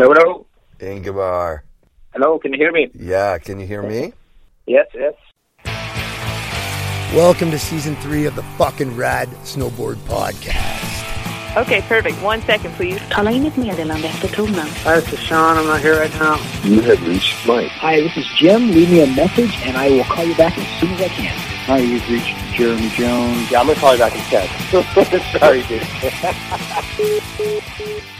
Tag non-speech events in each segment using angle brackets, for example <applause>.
Hello, hello. Ingemar. Hello, can you hear me? Yeah, can you hear me? Yes, yes. Welcome to season three of the fucking Rad Snowboard Podcast. Okay, perfect. One second, please. Tala in ett meddelande efter tonen. Hi, this is Sean. I'm not here right now. You have reached Mike. Hi, this is Jim. Leave me a message and I will call you back as soon as I can. Hi, you've reached Jeremy Jones. Yeah, I'm gonna call you back instead. <laughs> Sorry, dude. <laughs>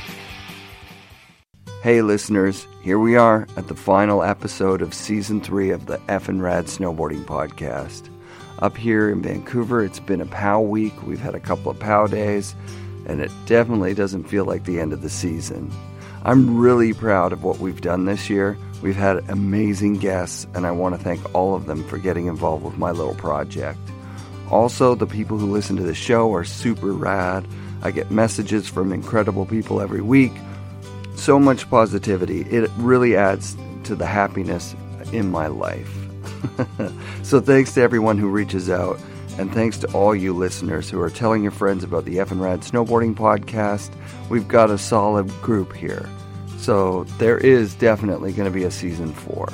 Hey, listeners, here we are at the final episode of season three of the F and Rad Snowboarding Podcast. Up here in Vancouver, it's been a POW week. We've had a couple of POW days, and it definitely doesn't feel like the end of the season. I'm really proud of what we've done this year. We've had amazing guests, and I want to thank all of them for getting involved with my little project. Also, the people who listen to the show are super rad. I get messages from incredible people every week. So much positivity. It really adds to the happiness in my life. <laughs> so, thanks to everyone who reaches out, and thanks to all you listeners who are telling your friends about the F and Rad Snowboarding Podcast. We've got a solid group here. So, there is definitely going to be a season four.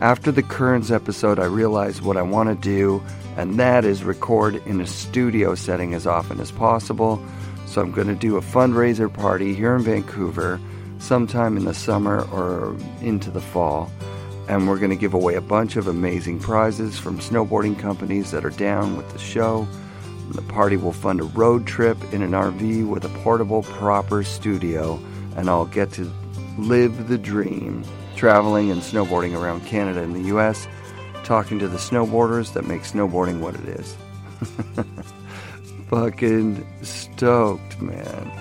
After the Kearns episode, I realized what I want to do, and that is record in a studio setting as often as possible. So I'm going to do a fundraiser party here in Vancouver sometime in the summer or into the fall. And we're going to give away a bunch of amazing prizes from snowboarding companies that are down with the show. The party will fund a road trip in an RV with a portable, proper studio, and I'll get to live the dream traveling and snowboarding around Canada and the US, talking to the snowboarders that make snowboarding what it is. <laughs> Fucking stoked, man.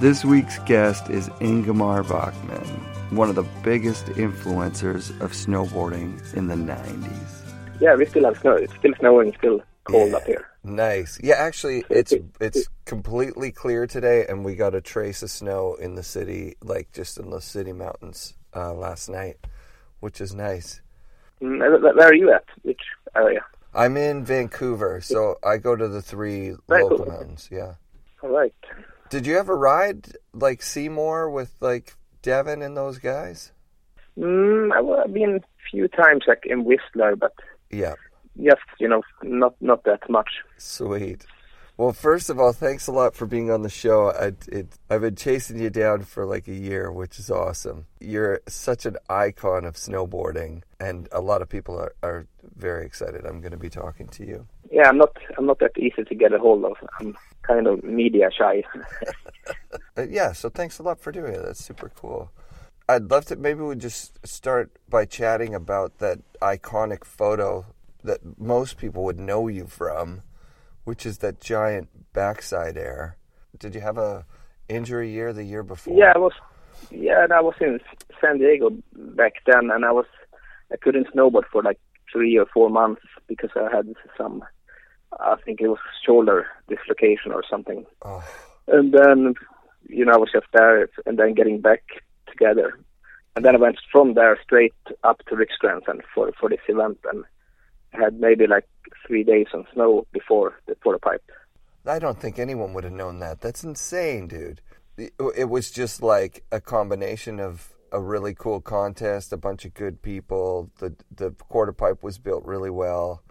This week's guest is Ingemar Backman, one of the biggest influencers of snowboarding in the 90s. Yeah, we still have snow. It's still snowing, still cold Yeah. up here. Nice. Yeah, actually, it's it's completely clear today, and we got a trace of snow in the city, like just in the city mountains uh, last night, which is nice. Mm, where are you at? Which area? I'm in Vancouver, so I go to the three local mountains. Yeah. All right. Did you ever ride like Seymour with like Devin and those guys? Mm, I've been a few times like in Whistler, but Yeah. just you know, not not that much. Sweet. Well, first of all, thanks a lot for being on the show. I, it, I've been chasing you down for like a year, which is awesome. You're such an icon of snowboarding, and a lot of people are, are very excited. I'm going to be talking to you. Yeah, I'm not I'm not that easy to get a hold of. I'm kind of media shy. <laughs> Uh, yeah, so thanks a lot for doing it. That's super cool. I'd love to maybe we just start by chatting about that iconic photo that most people would know you from, which is that giant backside air. Did you have a injury year the year before? Yeah, I was. Yeah, and I was in San Diego back then, and I was. I couldn't snowboard for like three or four months because I had some. I think it was shoulder dislocation or something. Oh, And then, you know, I was just there, and then getting back together, and then I went from there straight up to Riksgränsen for for this event, and had maybe like three days on snow before the quarter pipe. I don't think anyone would have known that. That's insane, dude. It, was just like a combination of a really cool contest, a bunch of good people. The the quarter pipe was built really well,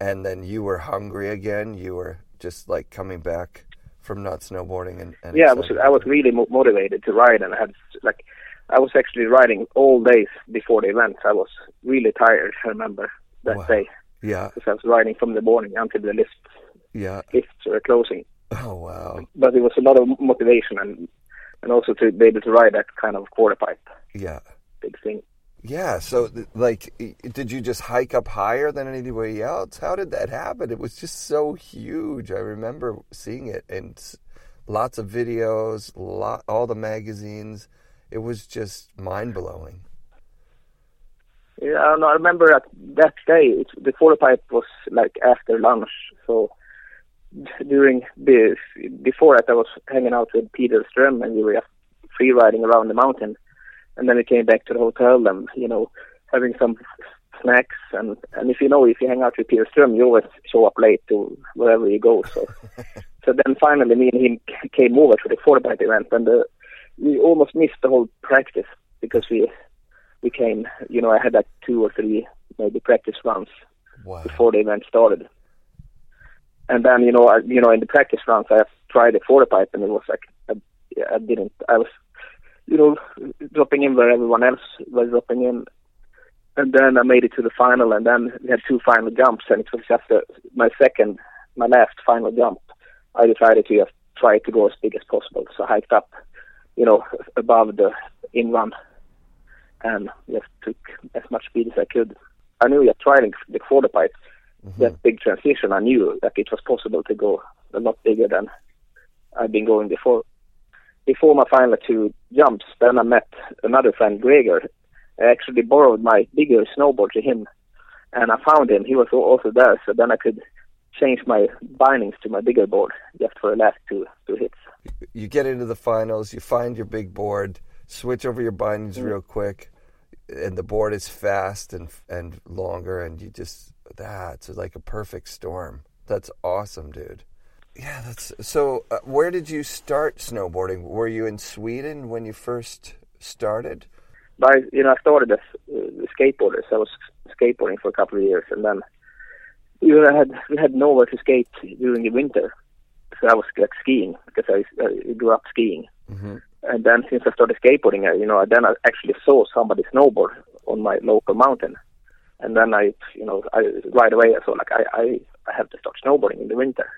and then you were hungry again. You were just like coming back from not snowboarding and, and yeah, I was. I was really mo- motivated to ride, and I had like I was actually riding all days before the event. I was really tired. I remember that Wow. day yeah because I was riding from the morning until the lifts yeah. lifts were closing. Oh wow. But it was a lot of motivation and and also to be able to ride that kind of quarter pipe, Yeah. big thing. Yeah, so th- like, did you just hike up higher than anybody else? How did that happen? It was just so huge. I remember seeing it and lots of videos, lot, all the magazines. It was just mind blowing. Yeah, I, don't know, I remember that that day it, the quarter pipe was like after lunch, so during the before that I was hanging out with Peter Ström and we were free riding around the mountain, and then we came back to the hotel and you know having some snacks. And and if you know if you hang out with Peter Ström you always show up late to wherever you go. So <laughs> so then finally me and him came over to the quarter pipe event and the we almost missed the whole practice because we we came. You know, I had like two or three maybe practice runs Wow. before the event started. And then you know, I, you know, in the practice runs, I tried the quarter pipe, and it was like I, I didn't. I was, you know, dropping in where everyone else was dropping in. And then I made it to the final, and then we had two final jumps, and it was just a, my second, my last final jump. I decided to just try to go as big as possible, so I hiked up, you know, above the in run, and just took as much speed as I could. I knew just trying before the quarter pipe, mm-hmm. that big transition, I knew that it was possible to go a lot bigger than I'd been going before. Before my final two jumps, then I met another friend, Gregor. I actually borrowed my bigger snowboard to him, and I found him. He was also there, so then I could change my bindings to my bigger board just for the last two two hits. You get into the finals, you find your big board, switch over your bindings mm. real quick, and the board is fast and and longer, and you just that's like a perfect storm. That's awesome, dude. Yeah, that's so. Uh, where did you start snowboarding? Were you in Sweden when you first started? But you know, I started as uh, a skateboarder, so I was skateboarding for a couple of years, and then you know, I had we had nowhere to skate during the winter, so I was like skiing because I, I grew up skiing. Mm-hmm. And then since I started skateboarding, I, you know, then I actually saw somebody snowboard on my local mountain, and then I, you know, I right away I saw like I I, I have to start snowboarding in the winter.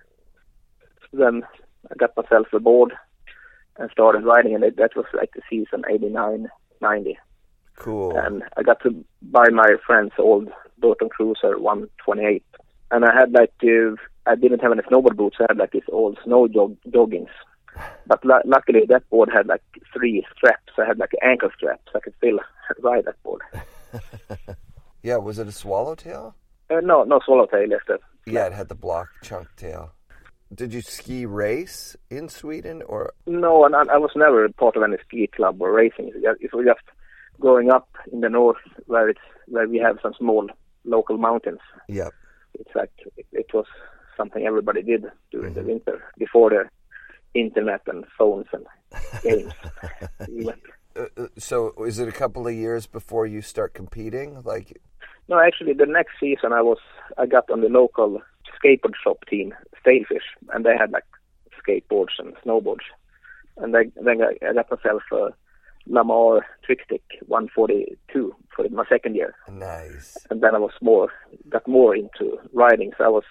So then I got myself a board and started riding, and it, that was like the season '89, '90 Cool. and I got to buy my friend's old Burton Cruiser 128. And I had like, uh, I didn't have any snowboard boots. I had like these old snow jog- joggings. But lu luckily that board had like three straps. I had like an ankle strap, so I could still <laughs> ride that board. <laughs> yeah, was it a swallowtail? Uh, no, no swallowtail, just a Yeah, it had the block chunk tail. Did you ski race in Sweden or No, and I, I was never part of any ski club or racing. It was- just growing up in the north, where it's where we have some small local mountains. Yep. It's like it, it was something everybody did during the winter before the internet and phones and <laughs> games. Uh, uh, so is it a couple of years before you start competing? Like no, actually, the next season I was I got on the local skateboard shop team, Stalefish, and they had like skateboards and snowboards. And I, then I, I got myself a Lamar Trickstick 142 for my second year. nice. and then I was more got more into riding. So I was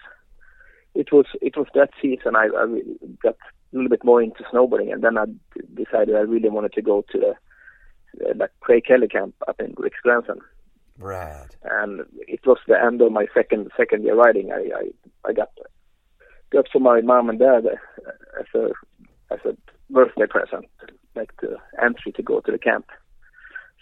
it was it was that season I, I got little bit more into snowboarding, and then I d- decided I really wanted to go to the uh, like Craig Kelly camp up in Riksgränsen, Rad. and it was the end of my second second year riding. I I, I got got for my mom and dad uh, as a as a birthday present, like the entry to go to the camp.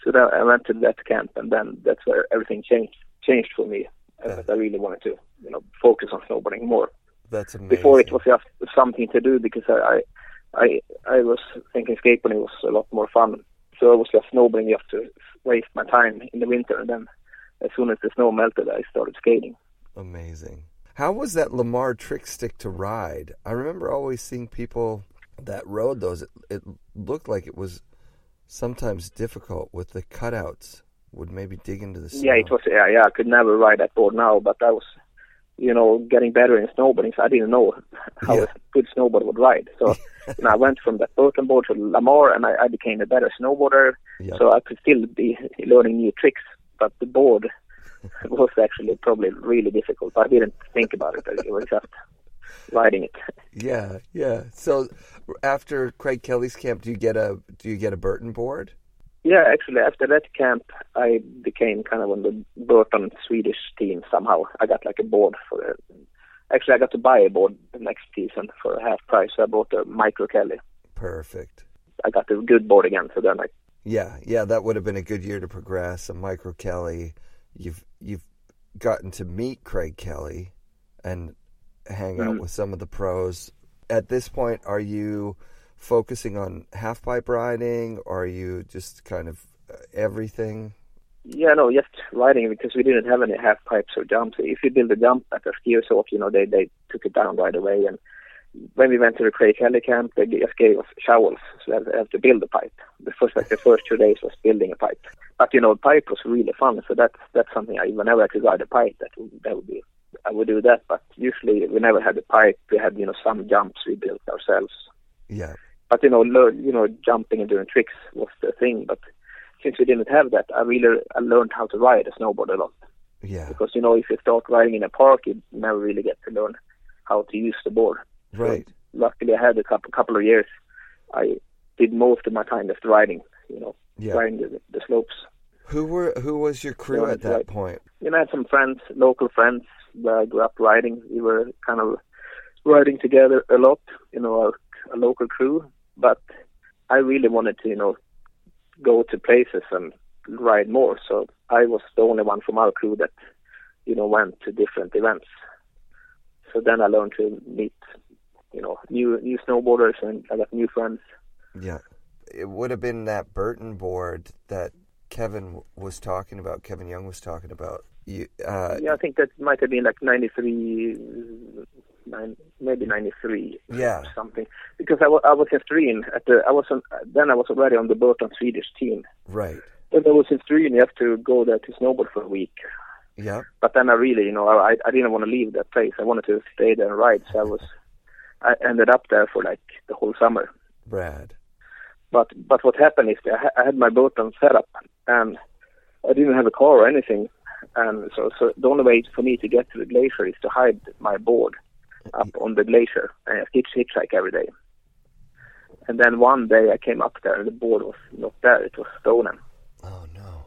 So then I went to that camp, and then that's where everything changed changed for me. Uh, I really wanted to, you know, focus on snowboarding more. That's amazing. Before it was just something to do because I, I, I, was thinking skateboarding was a lot more fun. So I was just snowboarding just to waste my time in the winter, and then as soon as the snow melted, I started skating. amazing. How was that Lamar trick stick to ride? I remember always seeing people that rode those. It, it looked like it was sometimes difficult with the cutouts. Would maybe dig into the snow. Yeah, it was. Yeah, yeah. I could never ride that board now, but I was, you know, getting better in snowboarding. So I didn't know how Yeah. a good snowboarder would ride. So <laughs> you know, I went from the Burton board to Lamar, and I, I became a better snowboarder. Yeah. So I could still be learning new tricks, but the board <laughs> was actually probably really difficult. I didn't think about it. I was just riding it. Yeah, yeah. So after Craig Kelly's camp, do you get a do you get a Burton board? Yeah, actually, after that camp, I became kind of on the Burton Swedish team somehow. I got like a board for it. Actually, I got to buy a board the next season for a half price. So I bought a Micro Kelly. Perfect. I got a good board again. So then I, Yeah, yeah, that would have been a good year to progress. A Micro Kelly, you've you've gotten to meet Craig Kelly and hang out Mhm. with some of the pros. At this point, are you focusing on half pipe riding, or are you just kind of uh, everything? yeah, no, just riding because we didn't have any half pipes or jumps. If you build a jump at a ski resort, you know, they they took it down right away, and when we went to the Craig Kelly camp, they just gave us shovels, so we had to build a pipe. The first like the first two days was building a pipe, but you know, pipe was really fun. So that's that's something I whenever I could ride a pipe, that would that would be I would do that. But usually we never had a pipe. We had you know some jumps we built ourselves. Yeah. But you know, learn, you know, jumping and doing tricks was the thing. But since we didn't have that, I really I learned how to ride a snowboard a lot. Yeah. Because you know, if you start riding in a park, you never really get to learn how to use the board. Right. Luckily, I had a couple couple of years. I did most of my time just riding. You know, Yeah. riding the, the slopes. Who were who was your crew Yeah, at that right. point? You know, I had some friends, local friends where I grew up riding. We were kind of riding together a lot. You know, a local crew. But I really wanted to, you know, go to places and ride more. So I was the only one from our crew that, you know, went to different events. So then I learned to meet, you know, new new snowboarders and I got new friends. Yeah. It would have been that Burton board that Kevin was talking about. Kevin Young was talking about. You, uh, yeah, I think that might have been like 93, nine, maybe 93 yeah. or something. Because I wa- I was in Stryn at the, I was on, then I was already on the Burton Swedish team. Right. When I was in Stryn, you have to go there to snowboard for a week. Yeah. But then I really, you know, I I didn't want to leave that place. I wanted to stay there and ride. So I was, I ended up there for like the whole summer. Brad. But but what happened is I had my boat on setup and I didn't have a car or anything. And so so the only way for me to get to the glacier is to hide my board up on the glacier and I hitch hitchhike every day. And then one day I came up there and the board was not there. It was stolen. Oh no.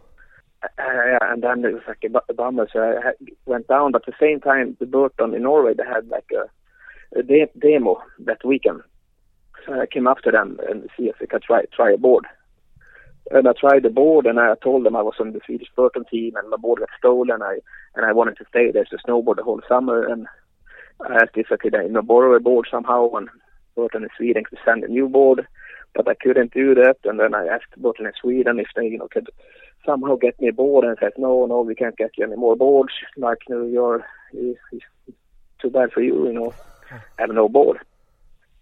Uh, and then it was like a, bu- a bummer. So I went down, but at the same time, the Burton in Norway they had like a, a de- demo that weekend. So I came up to them and see if they could try try a board. And I tried the board, and I told them I was on the Swedish Burton team, and my board got stolen. I and I wanted to stay there to snowboard the whole summer. And I asked if I could, uh, you know, borrow a board somehow, and Burton in Sweden could send a new board, but I couldn't do that. And then I asked Burton in Sweden if they, you know, could somehow get me a board and said, no, no, we can't get you any more boards. Like, you know, you're, it's, it's too bad for you, you know, I have no board.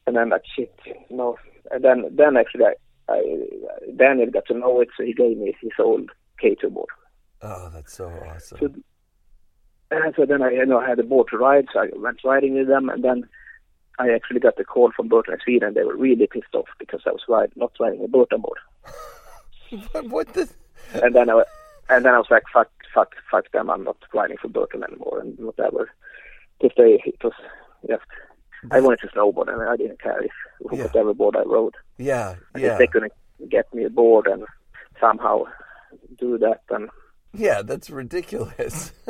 And then like, shit, you know, and then, then actually I, I, Daniel got to know it, so he gave me his old K2 board. Oh, that's so awesome. So, and so then I, you know, I had a board to ride, so I went riding with them, and then I actually got the call from Burton in Sweden. And they were really pissed off because I was ride, not riding a Burton board. <laughs> what, what the? and then I, and then I was like, fuck, fuck, fuck them. I'm not riding for Burton anymore, and whatever. If they, it was just, I wanted to snowboard, and I didn't care if Yeah. whatever board I rode. Yeah. And Yeah. If they couldn't get me a board and somehow do that, and Yeah. That's ridiculous. <laughs>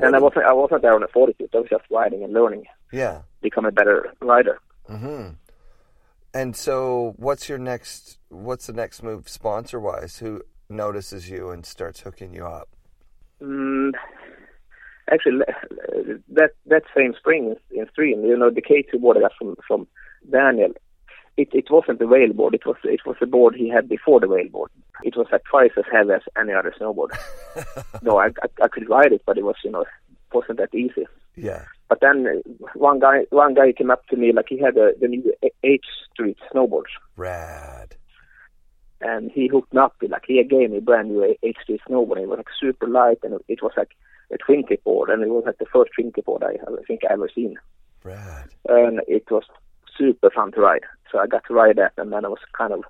and I wasn't, I wasn't there on a 40 foot. I was just riding and learning, Yeah. become a better rider. hmm And so, what's your next? What's the next move, sponsor wise? Who notices you and starts hooking you up? Mm, actually, that that same spring in Stryn, you know, the K2 water I got from from Daniel, it it wasn't the whale board. It was it was the board he had before the whale board. It was like twice as heavy as any other snowboard. <laughs> no, I, I I could ride it, but it was you know wasn't that easy. Yeah. But then uh, one guy one guy came up to me like he had a, the new H Street snowboards, Rad. and he hooked me up like he gave me a brand new H Street snowboard. It was like super light, and it was like a twin tip board, and it was like the first twin tip board I, I think I ever seen, Rad. and it was super fun to ride. So I got to ride that, and then I was kind of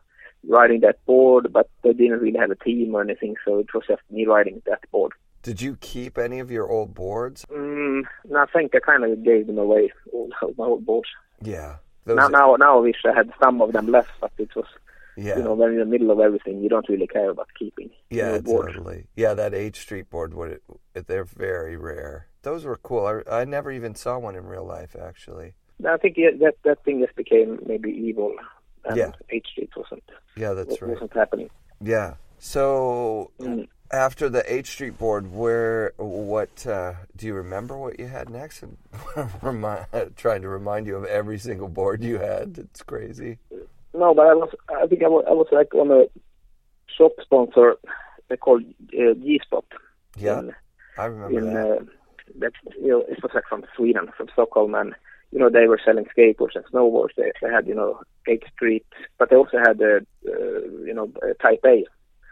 riding that board, but they didn't really have a team or anything, so it was just me riding that board. Did you keep any of your old boards? Mm, and I think I kind of gave them away, all <laughs> my old boards. Yeah. Those, Now, now, now I wish I had some of them left, but it was, yeah. you know, when you're in the middle of everything, you don't really care about keeping yeah, your board. totally. Yeah, that H Street board. It, it, they're very rare. Those were cool. I, I never even saw one in real life, actually. I think yeah, that that thing just became maybe evil, and Yeah. H Street wasn't Yeah, that's right. wasn't happening. Yeah. So Mm. after the H Street board, where what uh, do you remember what you had next? And <laughs> remind, trying to remind you of every single board you had. It's crazy. No, but I was I think I was, I was like on a shop sponsor they called uh, G Spot. Yeah, in, I remember in that. uh, that you know it was like from Sweden, from Stockholm, and you know, they were selling skateboards and snowboards. They, they had, you know, H Street, but they also had the, uh, you know, uh, Type A.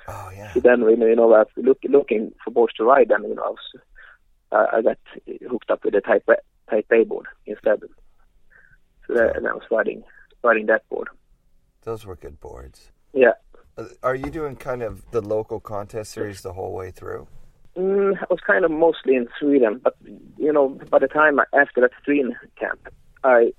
Oh yeah. So then, you know, you know, I was look, looking for boards to ride, and you know, I was, uh, I got hooked up with a Type A, Type A board instead. So that, and I was riding, riding that board. Those were good boards. Yeah. Uh, Are you doing kind of the local contest series the whole way through? Mm, I was kind of mostly in Sweden, but you know, by the time I- after that Sweden camp, I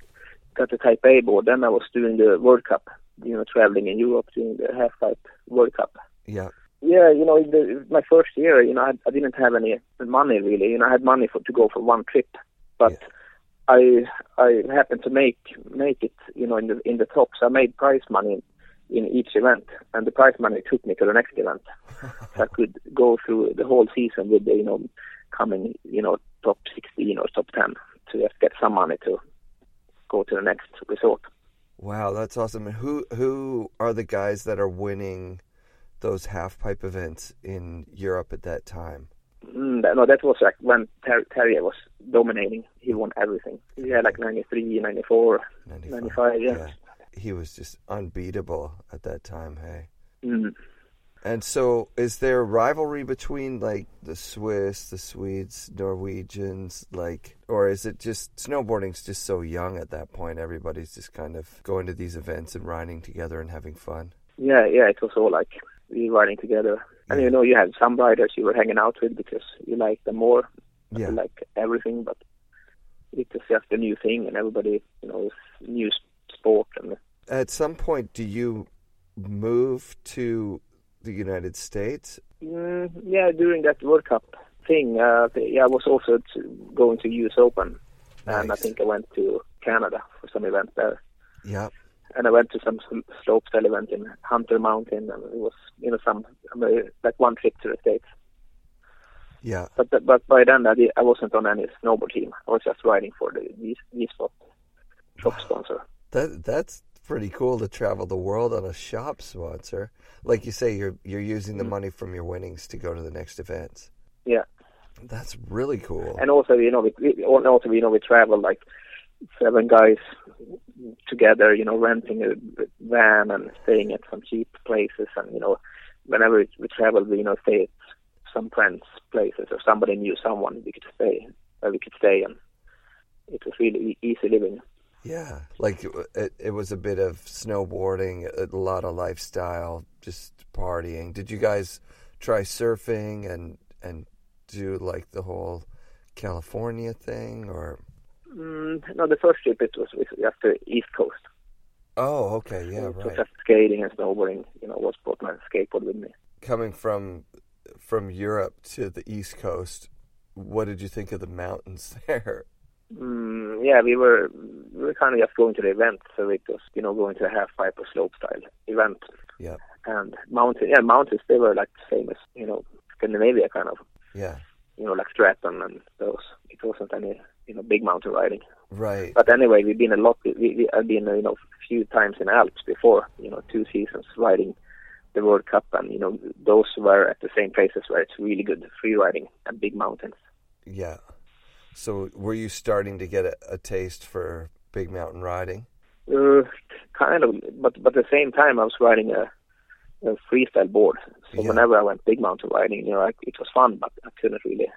got the Type A board. Then I was doing the World Cup, you know, traveling in Europe doing the half pipe World Cup. Yeah. Yeah, you know, the, my first year, you know, I, I didn't have any money really. You know, I had money for to go for one trip, but Yeah. I I happened to make make it, you know, in the in the top. So I made prize money in each event, and the prize money took me to the next event. so I could go through the whole season with the, you know, coming, you know, top 16 or top 10 to just get some money to go to the next resort. Wow, that's awesome. And who who are the guys that are winning those half pipe events in Europe at that time? Mm, that, no, that was like when Ter- Terje was dominating. He won everything. He had like 93, 94, 95, yeah. He was just unbeatable at that time, hey. Mm. And so is there rivalry between like the Swiss, the Swedes, Norwegians, like or is it just snowboarding's just so young at that point everybody's just kind of going to these events and riding together and having fun? Yeah, yeah, it was all like we riding together. And you know, you had some riders you were hanging out with because you liked them more. Yeah. Like everything, but it was just a new thing, and everybody, you know, new sport. And At some point do you move to the United States? mm, yeah, during that World Cup thing, uh, yeah, I was also to, going to U.S. Open, and I think I went to Canada for some event there. Yeah. and I went to some sl- slopestyle event in Hunter Mountain, and it was you know some uh, like one trip to the states. Yeah. But but, by then I, did, I wasn't on any snowboard team. I was just riding for the V Spot shop sponsor. That that's pretty cool to travel the world on a shop sponsor. Like you say, you're you're using the mm-hmm. money from your winnings to go to the next events. Yeah, That's really cool. and also you know we, also you know we travel like seven guys together. You know, renting a van and staying at some cheap places, and you know, whenever we travel, we you know stay at some friends' places or somebody knew someone we could stay where we could stay, and it was really easy living. Yeah, like it, it was a bit of snowboarding, a lot of lifestyle, just partying. Did you guys try surfing and and do like the whole California thing or? Mm, no, the first trip it was just the East Coast. Oh, okay, yeah, right. just skating and snowboarding. You know, was brought my skateboard with me. Coming from from Europe to the East Coast, what did you think of the mountains <laughs> there? Mm, yeah, we were we were kind of just going to the event, so it was you know going to a half pipe or slope style event. Yeah, And mountain, yeah, mountains they were like famous, you know, Scandinavia kind of, yeah, you know, like Stratton and those. It wasn't any you know big mountain riding. right. But anyway, we've been a lot. We, we I've been you know a few times in Alps before. You know, two seasons riding the World Cup, and you know those were at the same places where it's really good free riding and big mountains. Yeah. So were you starting to get a, a taste for big mountain riding? Uh, kind of, but but at the same time, I was riding a, a freestyle board. So Yeah. whenever I went big mountain riding, you know, I, it was fun, but I couldn't really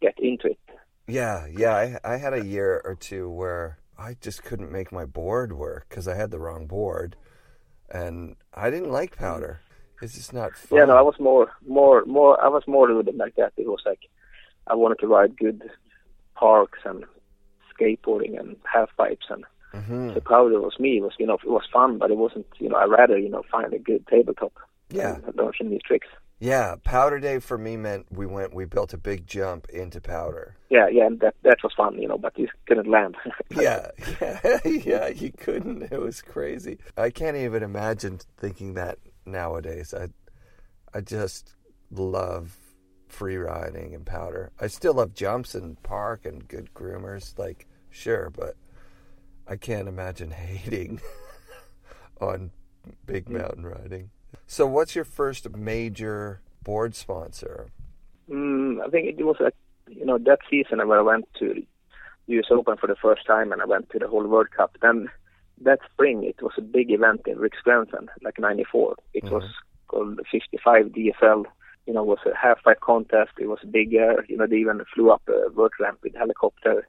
get into it. Yeah, yeah. I I had a year or two where I just couldn't make my board work because I had the wrong board, and I didn't like powder. It's just not fun. Yeah, no, I was more, more, more. I was more with it like that. It was like I wanted to ride good parks and skateboarding and half pipes, and Mhm. the powder was me. It was you know, it was fun, but it wasn't. You know, I rather you know find a good tabletop. Yeah. and learn some new tricks. Yeah, powder day for me meant we went. We built a big jump into powder. Yeah, yeah, and that that was fun, you know, but you couldn't land. <laughs> Yeah, yeah, <laughs> yeah. You couldn't. It was crazy. I can't even imagine thinking that nowadays. I, I just love free riding and powder. I still love jumps and park and good groomers. Like sure, but I can't imagine <laughs> hating <laughs> on big mountain riding. So, what's your first major board sponsor? Mm, I think it was like you know that season where I went to US Open for the first time, and I went to the whole World Cup. Then that spring, it was a big event in Riksgränsen, like '94. It was called 55 DSL. You know, was a half pipe contest. It was bigger. You know, they even flew up a vert ramp with helicopter,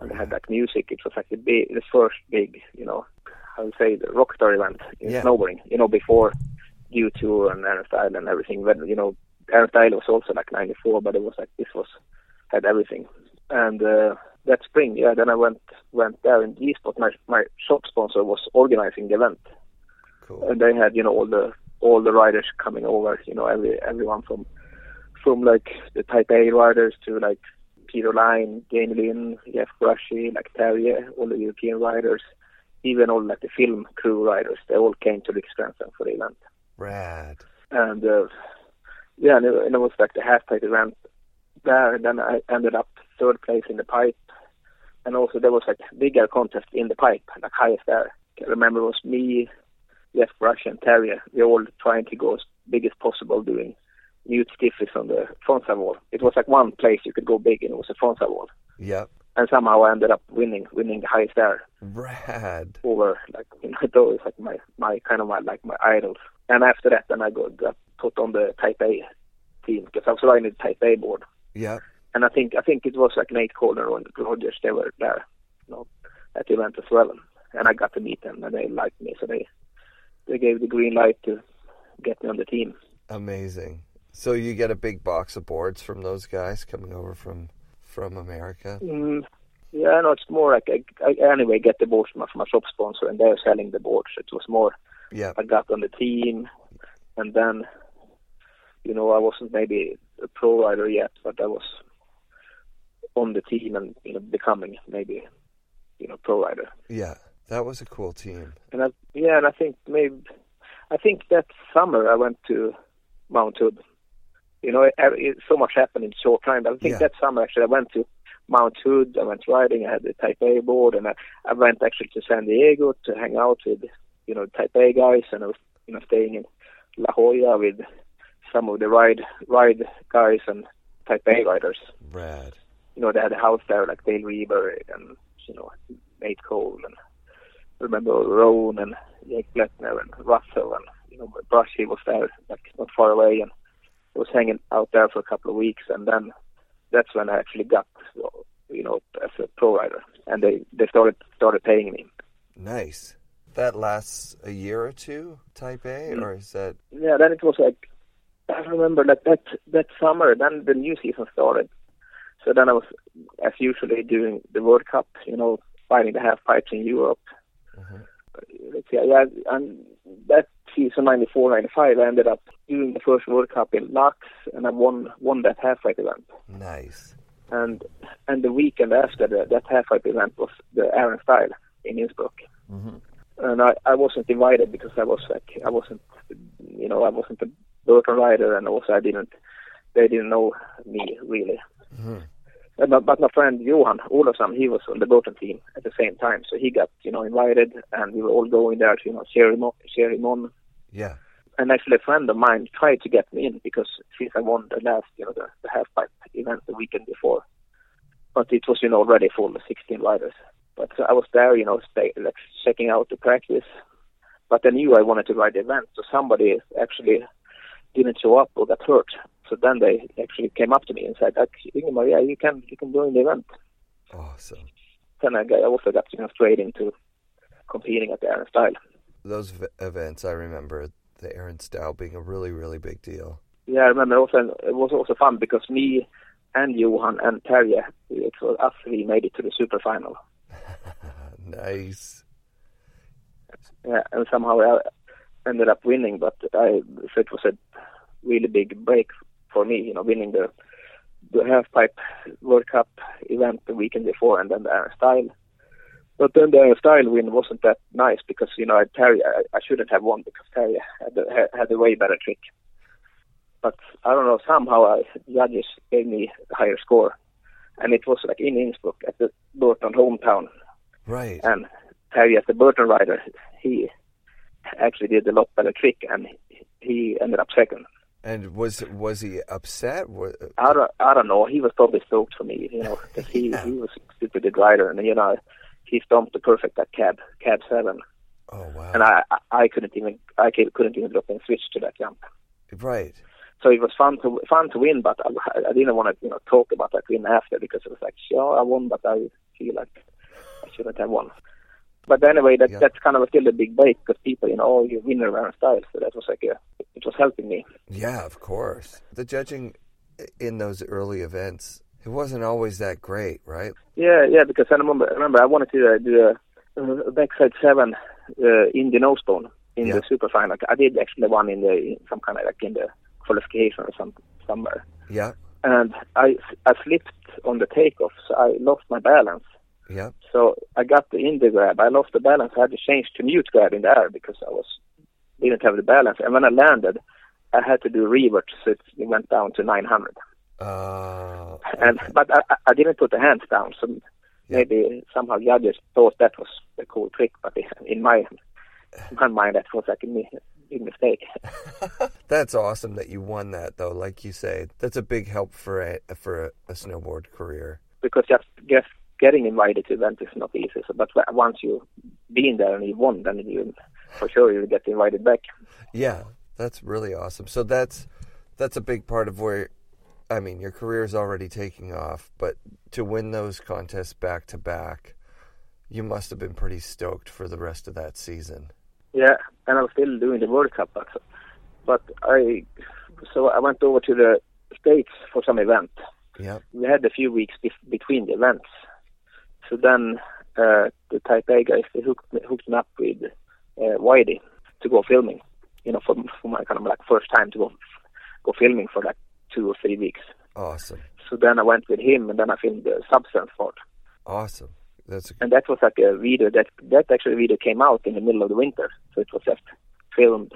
and they had like music. It was like the big, the first big, you know, how would say the rockstar event in Yeah. snowboarding. You know, before U2 and Air and Style and everything. But you know, Air and Style was also like '94, but it was like this was had everything. And uh, that spring, yeah, then I went went there in G Spot. My my shop sponsor was organizing the event, Cool. and they had you know all the all the riders coming over. You know, every everyone from from like the Type A riders to like Peter Line, Jamie Lynn, Jeff Brushie, like Terje, all the European riders, even all like the film crew riders. They all came to Riksgränsen for the event Rad. and uh, yeah, and it, and it was like the half pipe event there. And then I ended up third place in the pipe, and also there was like bigger contest in the pipe, like highest there. I remember it was me, Jeff Brush, and Terje. We all trying to go as big as possible, doing mute stiffies on the frontside wall. It was like one place you could go big, and it was a frontside wall. Yep. And somehow I ended up winning, winning the highest there Rad. over like you know <laughs> those like my my kind of my like my idols. And after that, then I got, got put on the Type A team because I was riding the Type A board. Yeah. And I think I think it was like Nate Calder and Rogers. They were there, you know, at the event as well. And I got to meet them, and they liked me, so they they gave the green light to get me on the team. Amazing. So you get a big box of boards from those guys coming over from from America. Mm, yeah, no, it's more like I, I anyway get the boards from, my- from my shop sponsor, and they're selling the boards. It was more Yeah. I got on the team, and then, you know, I wasn't maybe a pro rider yet, but I was on the team and you know becoming maybe, you know, pro rider. Yeah. That was a cool team. And I, yeah, and I think maybe, I think that summer I went to Mount Hood. You know, it, it, so much happened in short time. But I think Yeah. that summer actually I went to Mount Hood. I went riding. I had the Type A board, and I, I went actually to San Diego to hang out with, you know, Type A guys, and I was, you know, staying in La Jolla with some of the ride ride guys and Type A riders. Rad. You know, they had a house there like Dale Reber and you know Nate Cole and remember Rowan and Jake Blattner and Russell and you know Brushy was there like not far away and I was hanging out there for a couple of weeks and then that's when I actually got you know as a pro rider and they they started started paying me. Nice. That lasts a year or two, Type A, Mm. or is that Yeah, then it was like I remember that that that summer. Then the new season started. So then I was, as usually, doing the World Cup. You know, fighting the half pipes in Europe. Let's see, yeah, and that season '94, '95, I ended up doing the first World Cup in Lux, and I won won that half pipe event. nice? And and the weekend after the, that half pipe event was the Air and Style in Innsbruck. And I, I wasn't invited because I was like I wasn't you know I wasn't a Burton rider and also I didn't they didn't know me really. Uh, Uh, but, but my friend Johan Olofsson, he was on the Burton team at the same time, so he got you know invited, and we were all going there to you know cheer him, on, cheer him on. Yeah. And actually, a friend of mine tried to get me in because since I won the last you know the, the half pipe event the weekend before, but it was you know already full of 16 riders. But uh, I was there, you know, stay, like checking out the practice. But I knew I wanted to ride the event, so somebody actually didn't show up or got hurt. So then they actually came up to me and said, ah, "Ac- Ingemar, yeah, you can you can join the event." Awesome. Then I got, I also got you know straight into competing at the Air and Style. Those v- events, I remember the Air and Style being a really, really big deal. Yeah, I remember also it was also fun because me and Johan and Terje, it was us three made it to the super final. <laughs> Nice. Yeah, and somehow I ended up winning, but I so it was a really big break for me, you know, winning the the half pipe World Cup event the weekend before, and then the Air and Style. But then the Air and Style win wasn't that nice because you know Terje I, I shouldn't have won because Terje had the, had, had a way better trick. But I don't know somehow I, judges gave me a higher score, and it was like in Innsbruck at the Burton hometown, Right. and Terje as the Burton rider, he actually did a lot better trick, and he ended up second. And was was he upset? I don't, I don't know. He was probably stoked for me, you know, 'cause he Yeah. he was a stupid good rider, and you know, he stomped the perfect at cab cab seven, Oh wow! and I I- I couldn't even I couldn't even drop and switch to that jump. right. So it was fun to fun to win, but I, I didn't want to you know talk about that win after because it was like, sure, I won, but I feel like I shouldn't have won. But anyway, that Yeah. that's kind of still a big break because people, you know, oh, you win Air and Style, so that was like a, it was helping me. Yeah, of course. The judging in those early events, it wasn't always that great, right? Yeah, yeah, because I remember, I remember I wanted to uh, do a, a backside seven uh, in the nose stone in Yeah. the super final. I did actually one in the in some kind of like in the qualification or some somewhere, Yeah, and I I slipped on the takeoff, so I lost my balance. yeah. So I got the in the grab. I lost the balance. I had to change to mute grab in the air because I was didn't have the balance. And when I landed, I had to do revert, so it went down to 900. Uh, And but I, I- didn't put the hands down, so Yeah. maybe somehow the judges thought that was a cool trick. But in my in my mind, that was like a big mistake. <laughs> <laughs> that's awesome that you won that, though. Like you say, that's a big help for a for a, a snowboard career. because just just getting invited to events is not easy. So, but once you've been there and you've won, then you for sure you get invited back. Yeah, that's really awesome. So that's that's a big part of where I mean, your career is already taking off, but to win those contests back to back, you must have been pretty stoked for the rest of that season. Yeah, and I was still doing the World Cup, but, but I so I went over to the States for some event. Yeah, We had a few weeks between the events, so then uh, the Type A guys they hooked me, hooked me up with uh, Whitey to go filming. You know, for for my kind of like first time to go go filming for like two or three weeks. Awesome. So then I went with him, and then I filmed the substance part. Awesome. That's and that was like a video that that actually video came out in the middle of the winter, so it was just filmed,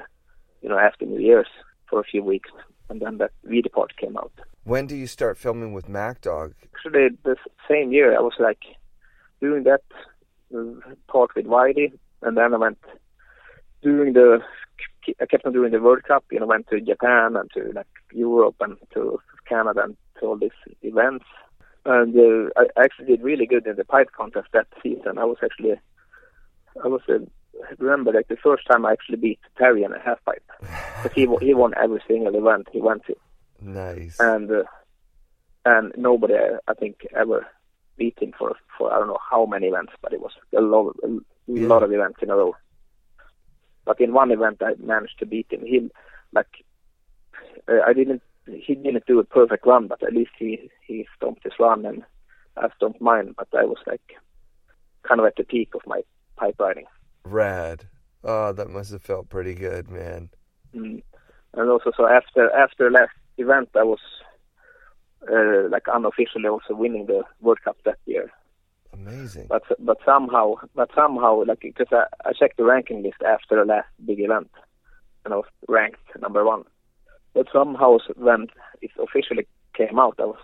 you know, after New Year's for a few weeks, and then that video part came out. when do you start filming with Mack Dawg? Actually, the same year I was like doing that part with Whitey, and then I went doing the I kept on doing the World Cup, you know, went to Japan and to like Europe and to Canada and to all these events. And uh, I actually did really good in the pipe contest that season. I was actually, I was, uh, I remember like the first time I actually beat Terje in a half pipe. Because he, won- he won every single event he went to. Nice. And, uh, and nobody, I think, ever beat him for, for I don't know how many events, but it was a lot, a Yeah. lot of events in a row. But in one event, I managed to beat him. He, like, uh, I didn't, he didn't do a perfect run, but at least he, he stomped his run and I stomped mine. But I was like, kind of at the peak of my pipe riding. Rad. Oh, that must have felt pretty good, man. Mm. And also, so after after last event, I was uh, like unofficially also winning the World Cup that year. Amazing. But but somehow, but somehow, like because I, I checked the ranking list after the last big event, and I was ranked number one. But somehow, when it officially came out, I was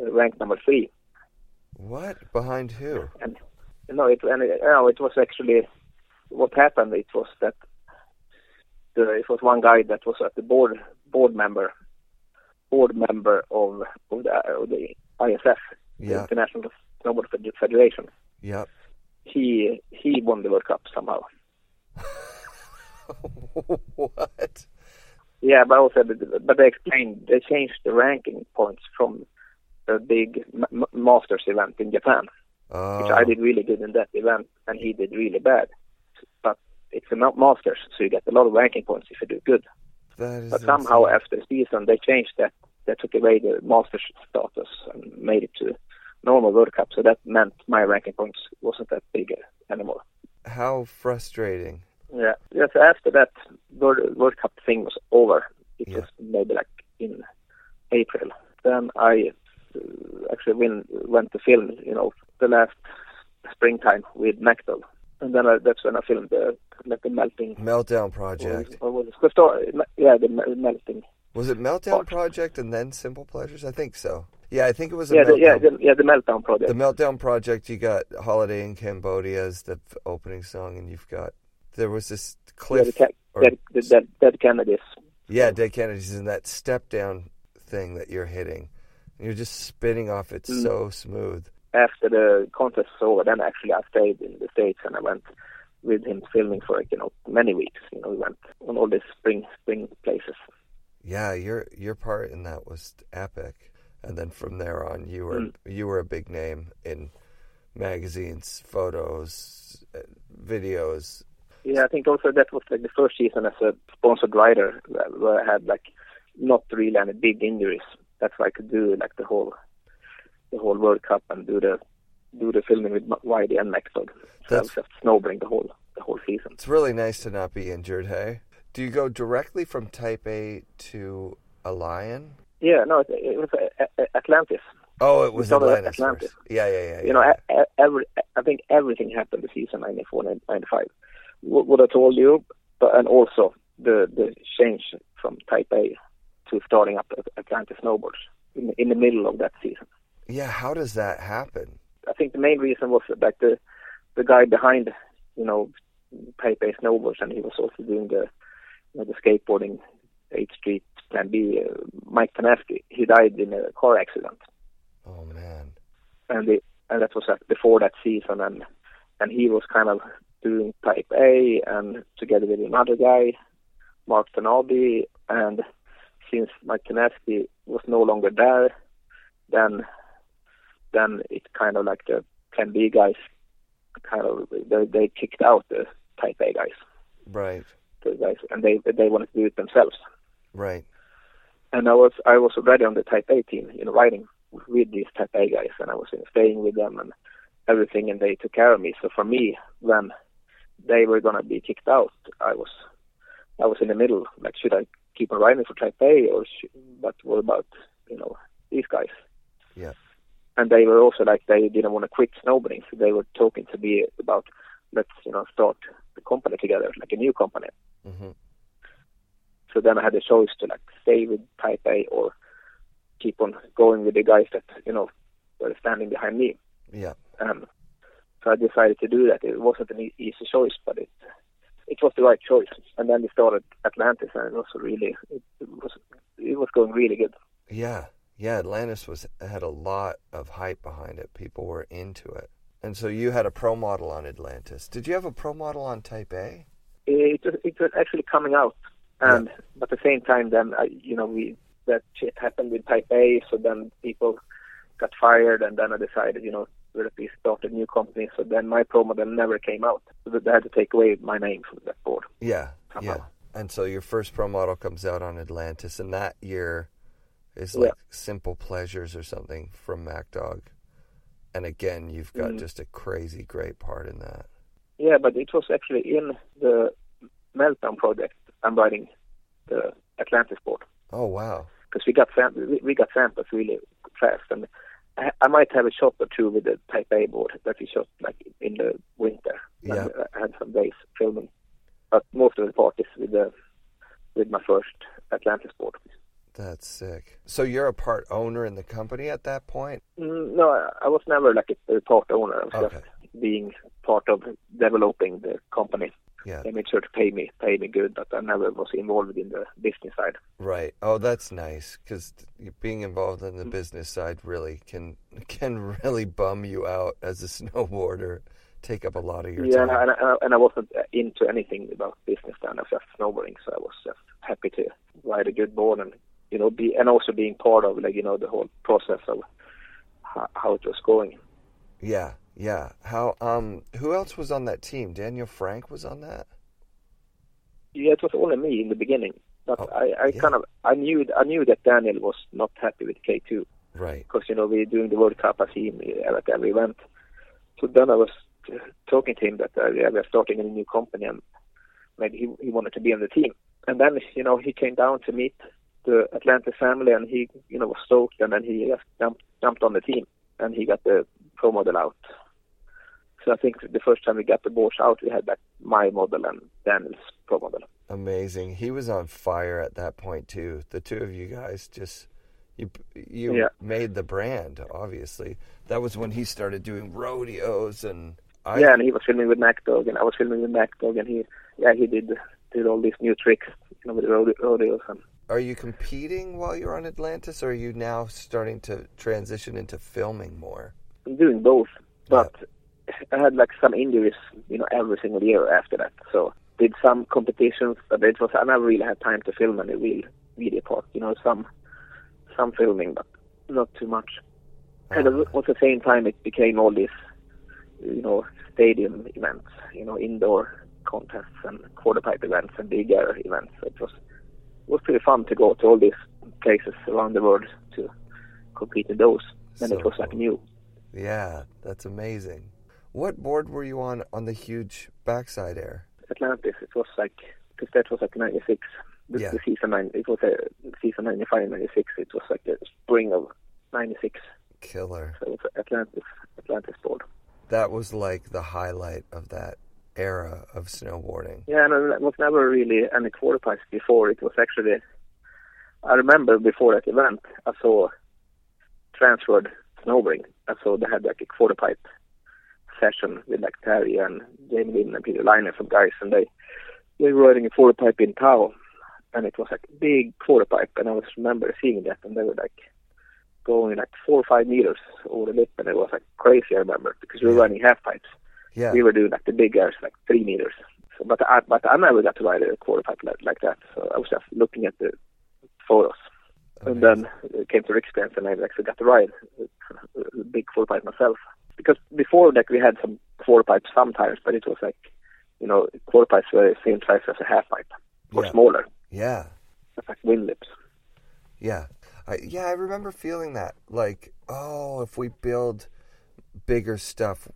uh, ranked number three. What? Behind who? And know, it and it, know, it was actually what happened. It was that the, it was one guy that was at the board board member, board member of of the, of the ISF, the International Snowboard Fed- Federation. Yeah. He he won the World Cup somehow. <laughs> what? Yeah, but also, but they explained they changed the ranking points from a big m- m- Masters event in Japan, Oh, which I oh. did really good in that event, and he did really bad. But it's a ma- Masters, so you get a lot of ranking points if you do good. But somehow after the season, they changed that. They took away the Masters status and made it to normal World Cup. So that meant my ranking points wasn't that big anymore. How frustrating. Yeah. Yes. After that World, World Cup thing was over, it Yeah. was maybe like in April. Then I uh, actually went to film, you know, the last springtime with Mack Dawg. And then I, that's when I filmed the like the melting. Meltdown Project. Or, was it? Gustav- Yeah, the melting. Was it Meltdown What? Project and then Simple Pleasures? I think so. Yeah, I think it was a Yeah, the, Meltdown. yeah, the, yeah, the meltdown project. The Meltdown Project, you got Holiday in Cambodia as the opening song, and you've got there was this yeah, cliff. the, ca- or- dead, the dead, dead Kennedys Yeah, Dead Kennedys in that step down thing that you're hitting. You're just spinning off it Mm. so smooth. After the contest was over, then actually I stayed in the States and I went with him filming for, like, you know, many weeks. You know, we went on all these spring, spring places. Yeah, your your part in that was epic. And then from there on, you were Mm. you were a big name in magazines, photos, uh, videos. Yeah, I think also that was like the first season as a sponsored rider where where I had like not really any big injuries. That's why I could do like the whole the whole World Cup and do the do the filming with Whitey and Mack Dawg. So I That's- was just snowboarding the whole the whole season. It's really nice to not be injured. Hey, do you go directly from Type A to Alliance? Yeah, no, it, it was uh, uh, Atlantis. Oh, it was Atlantis Atlantis. first. Yeah, yeah, yeah. You know, every I think everything happened the season 94, 95. What, what I told you, but and also the the change from Type A to starting up Atlantis Snowboards in, in the middle of that season. Yeah. How does that happen? I think the main reason was that the the guy behind, you know, A Snowboards, and he was also doing the you know, the skateboarding H Street Plan B. Uh, Mike Ternasky, he died in a car accident. Oh man. and the, and that was before that season, and and he was kind of doing Type A, and together with another guy, Mark Tanabe, and since Mike Ternasky was no longer there, then then it's kind of like the Plan B guys kind of they, they kicked out the Type A guys, Right. the guys, and they they wanted to do it themselves. Right. and I was I was already on the Type A team, you know, riding with these Type A guys, and I was staying with them and everything, and they took care of me. So for me, when they were gonna be kicked out, I was I was in the middle. Like, should I keep on riding for Type A, or sh- but what about you know these guys? Yeah. And they were also like they didn't want to quit snowboarding, so they were talking to me about let's you know start the company together, like a new company. hmm So then I had a choice to like stay with Type A or keep on going with the guys that you know were standing behind me. Yeah. Um, so I decided to do that. It wasn't an e- easy choice, but it it was the right choice. And then we started Atlantis, and it was really it, it was it was going really good. Yeah. Yeah. Atlantis was had a lot of hype behind it. People were into it. And so you had a pro model on Atlantis. Did you have a pro model on Type A? It was, it was actually coming out, and but at the same time, then I, you know we that shit happened with Type A. So then people got fired, and then I decided, you know, we start a new company. So then my pro model never came out. So they had to take away my name from that board. Yeah. Somehow. Yeah. And so your first pro model comes out on Atlantis, and that year is Yeah. like Simple Pleasures or something from Mack Dawg. And again, you've got Mhm. just a crazy great part in that. Yeah, but it was actually in the Meltdown project. I'm riding the Atlantis board Oh wow. because we got sam- we- got samples really fast, and I, I might have a shot or two with the Type A board that we shot like in the winter. Yeah. I had some days filming, but most of the part is with the with my first Atlantis board. That's sick. So you're a part owner in the company at that point? Mm, no, I, I was never like a, a part owner. I was Okay. just being part of developing the company. Yeah. They made sure to pay me, pay me good, but I never was involved in the business side. Right. Oh, that's nice because being involved in the business side really can can really bum you out as a <laughs> snowboarder. Take up a lot of your time. yeah, and I, and I wasn't uh, into anything about business then. I was just snowboarding, so I was just happy to ride a good board and you know be and also being part of like you know the whole process of how, how it was going. Yeah, yeah. How um who else was on that team? Daniel Frank was on that? Yeah, it was only me in the beginning, but Oh, I, I yeah. kind of I knew I knew that Daniel was not happy with K two. Right. because you know we're doing the World Cup. See him at every event. So then I was talking to him that uh, yeah, we're starting a new company and maybe he he wanted to be on the team. And then you know he came down to meet the Atlantis family and he you know was stoked and then he just jumped jumped on the team and he got the pro model out. So I think the first time we got the boards out, we had like my model and Daniel's pro model. Amazing. He was on fire at that point too. The two of you guys just you you Yeah. made the brand, obviously. That was when he started doing rodeos and I yeah, and he was filming with Mack Dawg, and I was filming with Mack Dawg, and he, yeah, he did did all these new tricks you know, with rodeos and Are you competing while you're on Atlantis, or are you now starting to transition into filming more? I'm doing both. But I had like some injuries, you know, every single year after that. So did some competitions, but it was I never really had time to film any real video part. You know, some some filming, but not too much. And Oh. Ah. at the same time, it became all these, you know, stadium events, you know, indoor contests and quarter pipe events and big air events. It was was pretty fun to go to all these places around the world to compete in those. And So it was like new. Yeah, that's amazing. What board were you on on the huge backside air? Atlantis. It was like because that was like '96. The, Yeah. the season nine. It was a season '95, '96. It was like the spring of '96. Killer. So it was Atlantis. Atlantis board. That was like the highlight of that era of snowboarding. Yeah, and it was never really any quarter pipes before. It was actually. I remember before that event, I saw TransWorld Snowboarding. I saw they had like a quarter pipe session with like Terje and Jamie Lynn and Peter Liner, some guys, and they they were riding a quarter pipe in Tao, and it was like a big quarter pipe, and I was remember seeing that, and they were like going like four or five meters over the lip, and it was like crazy. I remember because we were running half pipes. Yeah. We were doing like the big airs, like three meters. So, but I, but I never got to ride a quarter pipe like, like that. So I was just looking at the photos, and then it came to experience, and I actually got to ride a big quarter pipe myself. Because before that, we had some quarter pipes sometimes, but it was like, you know, quarter pipes were the same size as a half pipe, or Yeah. smaller, Yeah. like wind lips. Yeah. I, yeah, I remember feeling that. Like, oh, if we build bigger stuff,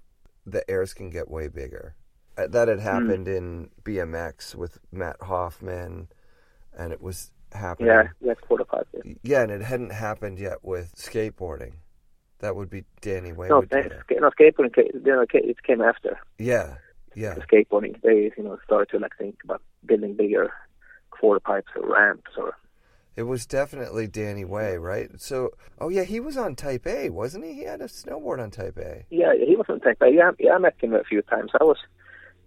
the airs can get way bigger. Uh, That had happened in BMX with Matt Hoffman, and it was happening. Yeah, yeah, quarter pipe. Yeah. Yeah, and it hadn't happened yet with skateboarding. That would be Danny Way. No, no, skateboarding. You know, it came after. Yeah, yeah, the skateboarding, they you know started to like think about building bigger quarter pipes or ramps or it was definitely Danny Way, right? So, oh yeah, he was on Type A, wasn't he? He had a snowboard on Type A. yeah, he was on Type A. yeah, yeah, I met him a few times. I was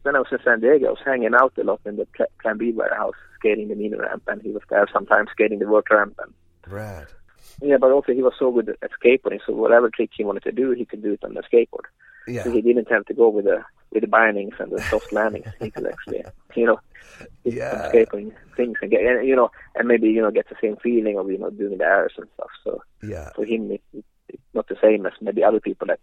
when I was in San Diego. I was hanging out a lot in the Plan B warehouse, skating the mini ramp, and he was there sometimes skating the work ramp. And Rad. yeah, but also he was so good at skateboarding. So whatever trick he wanted to do, he could do it on the skateboard. Yeah, So he didn't have to go with the with the bindings and the soft landings. He could actually, you know, Yeah. skateboarding things and get, and, you know, and maybe you know get the same feeling of you know doing the airs and stuff. So yeah, for him, it, it, it's not the same as maybe other people that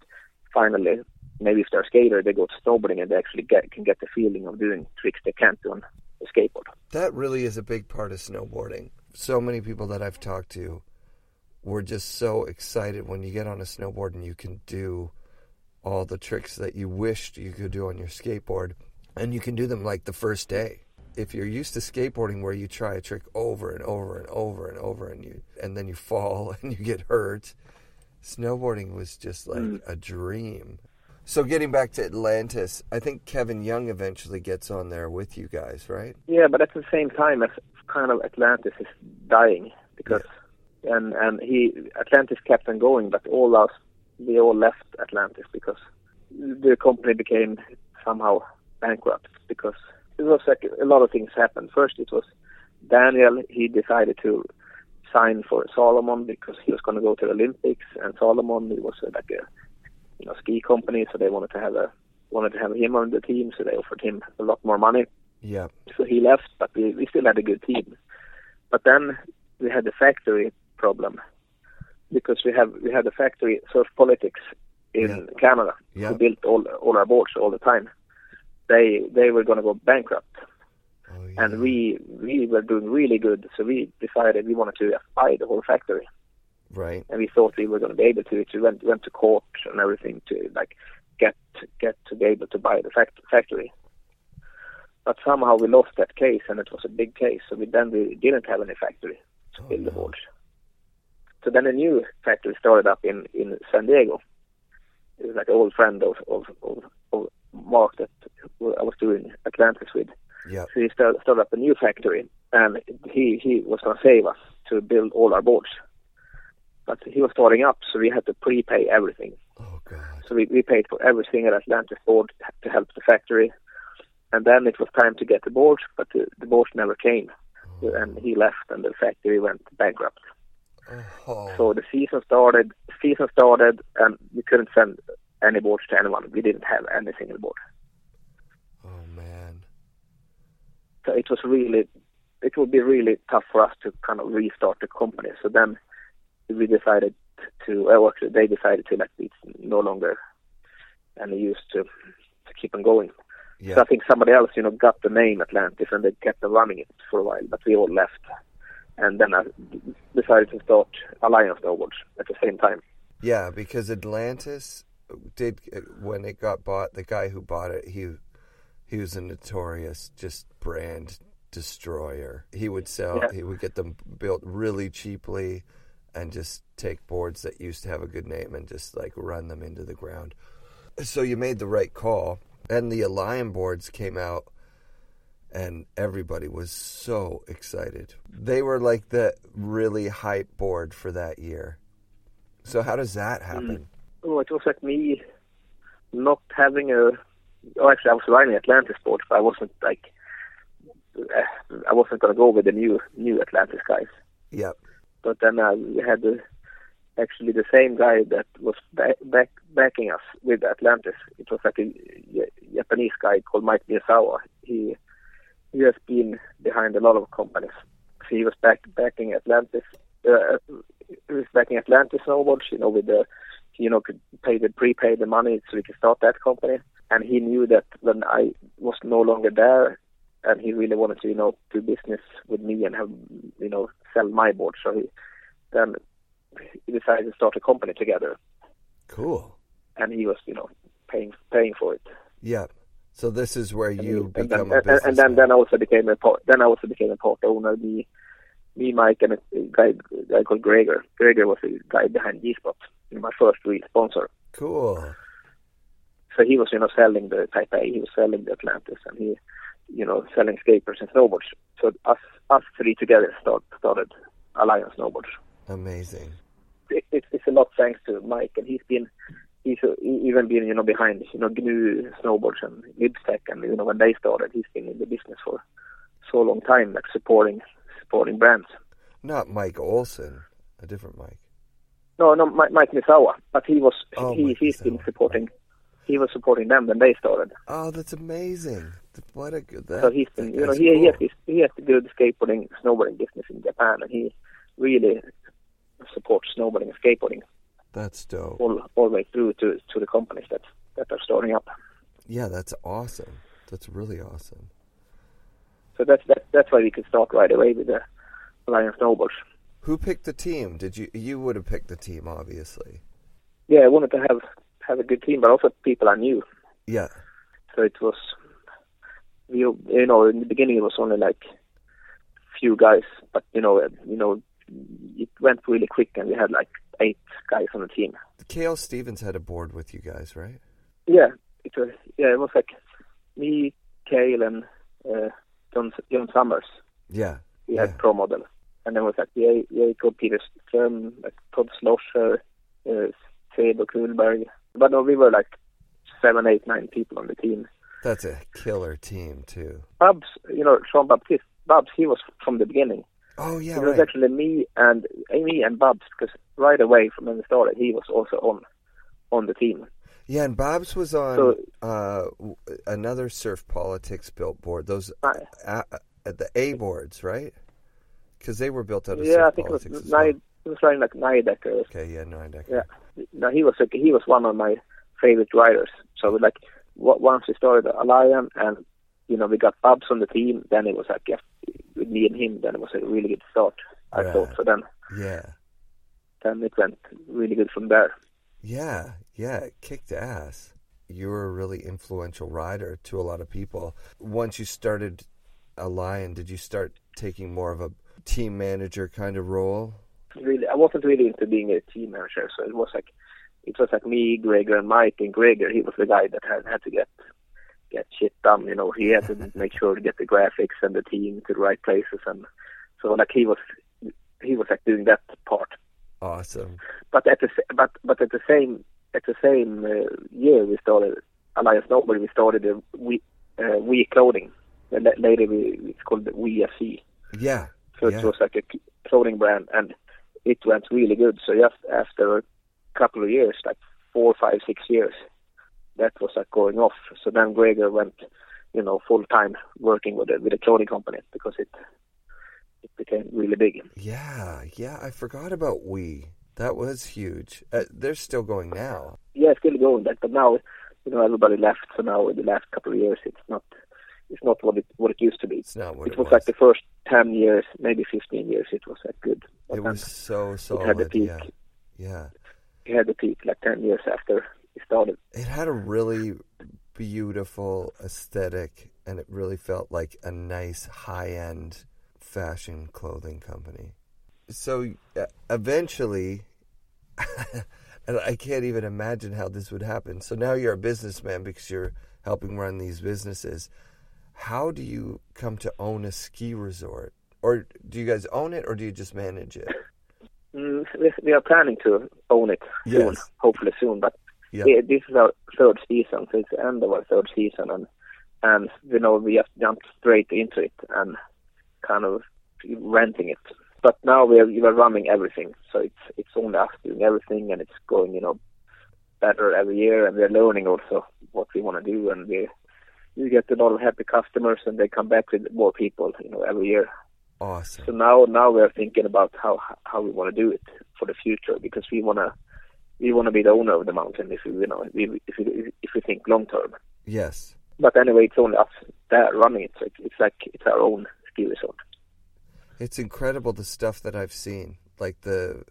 finally, maybe if they're a skater, they go to snowboarding and they actually get can get the feeling of doing tricks they can't do on a skateboard. that really is a big part of snowboarding. So many people that I've talked to were just so excited when you get on a snowboard and you can do all the tricks that you wished you could do on your skateboard, and you can do them like the first day. If you're used to skateboarding where you try a trick over and over and over and over and you and then you fall <laughs> and you get hurt, snowboarding was just like mm. a dream. So getting back to Atlantis, I think Kevin Young eventually gets on there with you guys, right? Yeah, but at the same time, kind of Atlantis is dying because and and he Atlantis kept on going, but all us we all left Atlantis because the company became somehow bankrupt because it was like a lot of things happened. First, it was Daniel. He decided to sign for Salomon because he was going to go to the Olympics, and Salomon it was uh, like a you know ski company, so they wanted to have a wanted to have him on the team, so they offered him a lot more money Yeah. so he left, but we, we still had a good team. But then we had the factory problem because we have we had a factory Surf Politics in Yeah. Canada Yeah. who built all all our boards all the time. They they were going to go bankrupt, Oh, yeah. and we we were doing really good. So we decided we wanted to buy the whole factory, right. and we thought we were going to be able to. We went went to court and everything to like get get to be able to buy the fact, factory. But somehow we lost that case, and it was a big case. So we then we didn't have any factory to Oh, build the no. boards. So then a new factory started up in in San Diego. It was like an old friend of of of, of Mark that I was doing Atlantis with. Yeah. So he started, started up a new factory, and he he was going to save us to build all our boards. But he was starting up, so we had to prepay everything. Oh god. So we, we paid for every single Atlantis board to help the factory. And then it was time to get the boards, but the, the boards never came. Oh. and he left, and the factory went bankrupt. Oh, So the season started. Season started, and we couldn't send any boards to anyone. We didn't have any single board. oh man. So it was really, it would be really tough for us to kind of restart the company. So then we decided to, uh, actually they decided to, like, it's no longer any use to to keep on going. So I think somebody else, you know, got the name Atlantis and they kept on running it for a while, but we all left. And then I decided to start Alliance Snowboards at the same time. Yeah, because Atlantis did when it got bought. The guy who bought it, he he was a notorious just brand destroyer. He would sell. Yeah. He would get them built really cheaply, and just take boards that used to have a good name and just like run them into the ground. So you made the right call, and the Alliance boards came out. And everybody was so excited. They were like the really hype board for that year. So how does that happen? Oh, it was like me not having a. Oh, actually, I was riding Atlantis board, but I wasn't like. uh, I wasn't gonna go with the new new Atlantis guys. Yep. But then I had the, actually the same guy that was back, back backing us with Atlantis. It was like a Japanese guy called Mike Miyazawa. He he has been behind a lot of companies. So he was back backing Atlantis. Uh, he was backing Atlantis snowboards. You know, with the you know could pay the prepay the money so we could start that company. And he knew that when I was no longer there, and he really wanted to you know do business with me and have you know sell my board. So he then he decided to start a company together, Cool. and he was you know paying paying for it. Yep. So this is where you and then, become a and, businessman. and then then I also became a part. Then I also became a part owner. Me, me, Mike, and a guy guy called Gregor. Gregor was the guy behind G Spot, my first real sponsor. cool. So he was you know selling the Type A. He was selling the Atlantis, and he you know selling skaters and snowboards. So us us three together start, started Alliance Snowboards. Amazing. it, it, it's a lot thanks to Mike, and he's been even been you know behind you know GNU snowboards and Lib Tech, and you know when they started, he's been in the business for so long time, like supporting supporting brands. Not Mike Olson, a different Mike. No, no, Mike, Mike Misawa, but he was Oh, he Mike he's been supporting he was supporting them when they started. Oh, that's amazing. What a good. That, so he's been you know he he has cool. this, he has the good skateboarding snowboarding business in Japan, and he really supports snowboarding and skateboarding That's dope. all all the way through to to the companies that that are starting up. Yeah, that's awesome. That's really awesome. So that's that, that's why we could start right away with the Alliance Snowboards. Who picked the team? Did you? You would have picked the team, obviously. Yeah, I wanted to have have a good team, but also people I knew. Yeah. So it was, you you know, in the beginning it was only like few guys, but you know, you know, it went really quick, and we had like eight guys on the team. Kale Stevens had a board with you guys, right? Yeah, it was yeah, it was like me, Kale, and uh, John John Summers. Yeah. We Yeah. had pro model, and then it was like Ja- Jacob Peterström, like Todd Slosher, uh, Sebu Kuhlberg. But no, we were like seven, eight, nine people on the team. That's a killer team too. Babs, you know, Jean Baptiste, Babs, he was from the beginning. Oh yeah, it was actually me and Amy and Babs because right away from when we started, he was also on on the team. Yeah, and Babs was on So- uh, another surf politics built board. Those Right. uh, uh, the A boards, right? Because they were built out of yeah, I surf think it was politics. as well. It was like Nidecker. Okay, yeah, Nidecker. Yeah, no, he was like, he was one of my favorite riders. So like once we started Alliance and you know we got Babs on the team, then it was like yeah, with me and him, then it was a really good start. I Right. thought. So then Yeah, then it went really good from there. yeah, yeah. It kicked ass. You were a really influential rider to a lot of people. Once you started Alliance, did you start taking more of a team manager kind of role? Really, I wasn't really into being a team manager, so it was like it was like me, Gregor, and Mike. And Gregor, he was the guy that had had to get get shit done. You know, he had to <laughs> make sure to get the graphics and the team to the right places, and so like he was he was like doing that part. Awesome. But at the but but at the same at the same uh, year we started Alliance Snowboard. We started a we uh, we clothing. And later we it's called the WeSC. Yeah. So yeah. it was like a clothing brand, and it went really good. So just after a couple of years, like four, five, six years, that was like going off. So then Gregor went, you know, full time working with a with a clothing company because it it became really big. Yeah, yeah, I forgot about We. That was huge. Uh, they're still going now. Yeah, it's still going, but but now, you know, everybody left. So now in the last couple of years, it's not it's not what it what it used to be. It's not what it it was was. like the first ten years, maybe fifteen years. It was like good. But It was so so it had the peak. Yeah, yeah. It had the peak like ten years after it started. It had a really beautiful aesthetic, and it really felt like a nice high-end fashion clothing company. So uh, eventually, <laughs> and I can't even imagine how this would happen. So now you're a businessman because you're helping run these businesses. How do you come to own a ski resort? Or do you guys own it or do you just manage it? Mm, we, we are planning to own it soon, hopefully soon. But Yeah. this is our third season, so it's the end of our third season, and and you know we just jumped straight into it and kind of renting it. But now we are we are running everything, so it's it's only us doing everything, and it's going you know better every year, and we're learning also what we want to do, and we we get a lot of happy customers, and they come back with more people, you know, every year. Awesome. So now now we're thinking about how how we want to do it for the future because we want to we want to be the owner of the mountain if we you know we, if we if we think long term. Yes. But anyway, it's only us there running it, so it's, like it's our own ski resort. It's incredible the stuff that I've seen, like the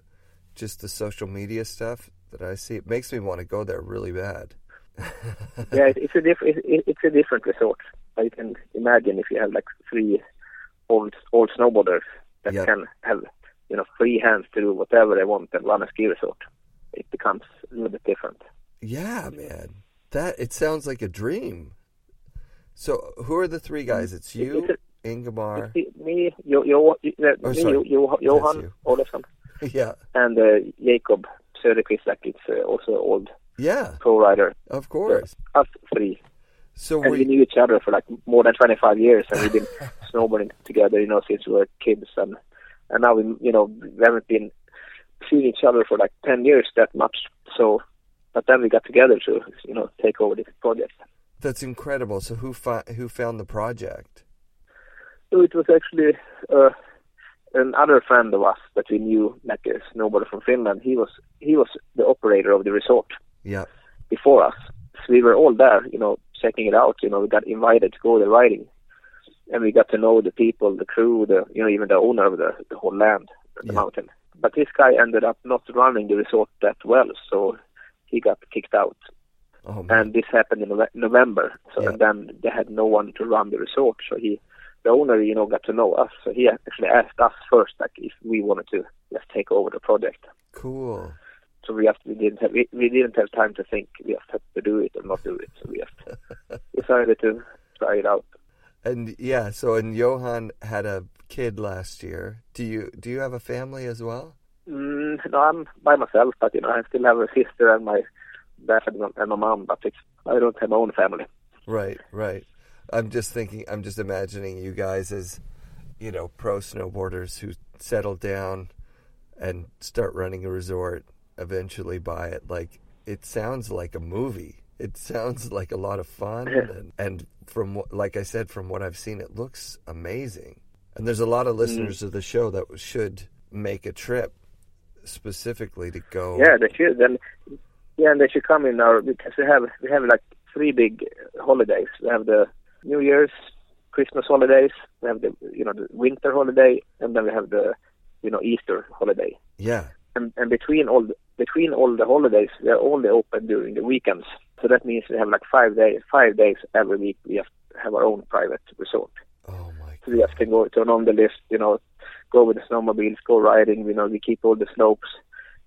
just the social media stuff that I see. It makes me want to go there really bad. <laughs> yeah, it, it's a different it, it's a different resort. I can imagine if you have like three old old snowboarders that Yeah. can have you know free hands to do whatever they want and run a ski resort. It becomes a little bit different. Yeah, man. That it sounds like a dream. So, who are the three guys? It's you, It's Ingemar. It's me, jo, uh, Oh, me, sorry. jo, jo, Johan. Olofsson, <laughs> Yeah, and uh, Jacob Söderqvist, like it's uh, also old yeah, pro rider. of course. Us three, So and we, we knew each other for like more than 25 years, and we've been <laughs> snowboarding together, you know, since we were kids, and and now we, you know, we haven't been seeing each other for like 10 years that much. So, but then we got together to, you know, take over this project. that's incredible. So who fi- who found the project? So it was actually uh, another friend of us that we knew, like a snowboarder from Finland. He was he was the operator of the resort Yeah, before us. So we were all there, you know, checking it out. You know, we got invited to go there riding, and we got to know the people, the crew, the you know even the owner of the the whole land, the Yeah. mountain. But this guy ended up not running the resort that well, so he got kicked out. oh And this happened in November. So Yeah. and then they had no one to run the resort. So he, the owner, you know, got to know us. So he actually asked us first, like, if we wanted to just take over the project. cool. So we just we didn't have we, we didn't have time to think. We just had to do it or not do it. So we just <laughs> decided to try it out. And yeah, so and Johan had a kid last year. Do you do you have a family as well? Mm, no, I'm by myself, but you know, I still have a sister and my dad and my- mom. But it's, I don't have my own family. Right, right. I'm just thinking. I'm just imagining you guys as, you know, pro snowboarders who settle down and start running a resort. Eventually, buy it. Like it sounds like a movie. It sounds like a lot of fun, and, and from like I said, from what I've seen, it looks amazing. And there's a lot of mm-hmm. listeners of the show that should make a trip specifically to go. Yeah, they should. Then, yeah, and they should come in our because we have we have like three big holidays. We have the New Year's, Christmas holidays. We have the you know the winter holiday, and then we have the you know Easter holiday. yeah, And and between all the, between all the holidays, we are only open during the weekends. So that means we have like five days five days every week. We have have our own private resort. Oh we can go turn on the lift, you know, go with the snowmobiles, go riding. You know, we keep all the slopes,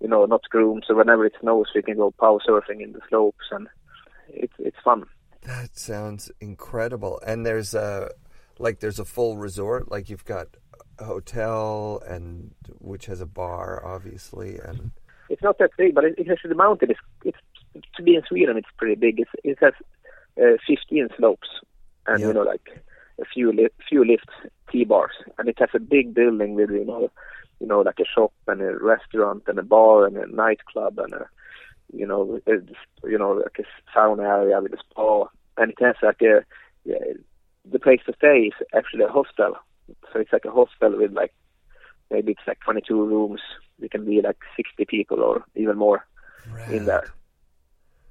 you know, not groomed. So whenever it snows, we can go power surfing in the slopes, and it's it's fun. That sounds incredible. And there's a like there's a full resort, like you've got a hotel and which has a bar obviously and It's not that big, but it, it has the mountain. It's it's to be in Sweden, it's pretty big. It's, it has uh, 15 slopes, and Yeah. you know, like a few li- few lifts T-bars, and it has a big building with you know, you know, like a shop and a restaurant and a bar and a nightclub and a, you know, a, you know, like a sauna area with a spa, and it has like a, yeah, the place to stay is actually a hostel, so it's like a hostel with like maybe it's like 22 rooms. It can be like 60 people or even more in there.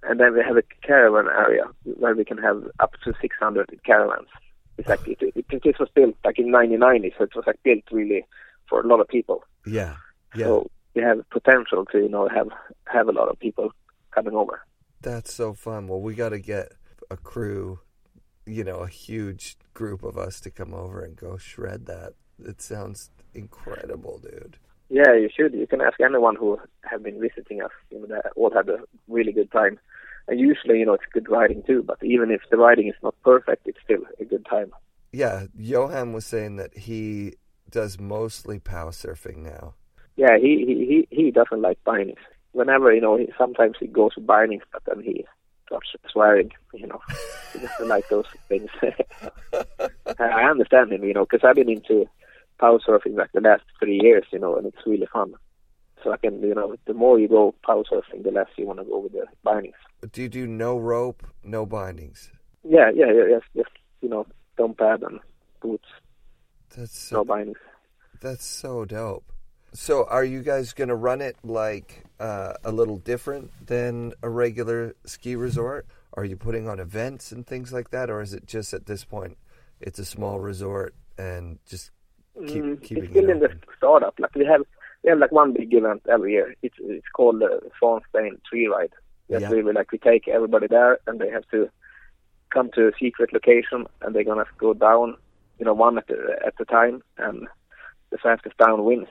And then we have a caravan area where we can have up to 600 caravans. It's like it, it, this was built like in 1990, so it was like built really for a lot of people. Yeah. Yeah. So we have potential to you know have have a lot of people coming over. That's so fun. Well, we got to get a crew, you know, a huge group of us to come over and go shred that. It sounds incredible, dude. Yeah, you should. You can ask anyone who have been visiting us. You know, they all had a really good time. And usually, you know, it's good riding too. But even if the riding is not perfect, it's still a good time. Yeah, Johan was saying that he does mostly pow surfing now. Yeah, he he he, he doesn't like bindings. Whenever you know, he, sometimes he goes with bindings, but then he starts swearing. You know, he doesn't like those things. <laughs> I understand him, you know, because I've been into pow surfing like the last three years, you know, and it's really fun. So I can, you know, the more you go pow surfing, the less you want to go with the bindings. Do you do no rope, no bindings? Yeah, yeah, yeah, yes, just you know, dump pad and boots, That's so, no bindings. that's so dope. So, are you guys going to run it like uh, a little different than a regular ski resort? Are you putting on events and things like that, or is it just at this point it's a small resort and just keep Mm, keeping it's still it in the startup. Like we have, we have like one big event every year. It's it's called uh, the Swanstein Tree Ride. That's Yeah. really like we take everybody there, and they have to come to a secret location, and they're gonna go down, you know, one at the at the time, and the fastest down wins.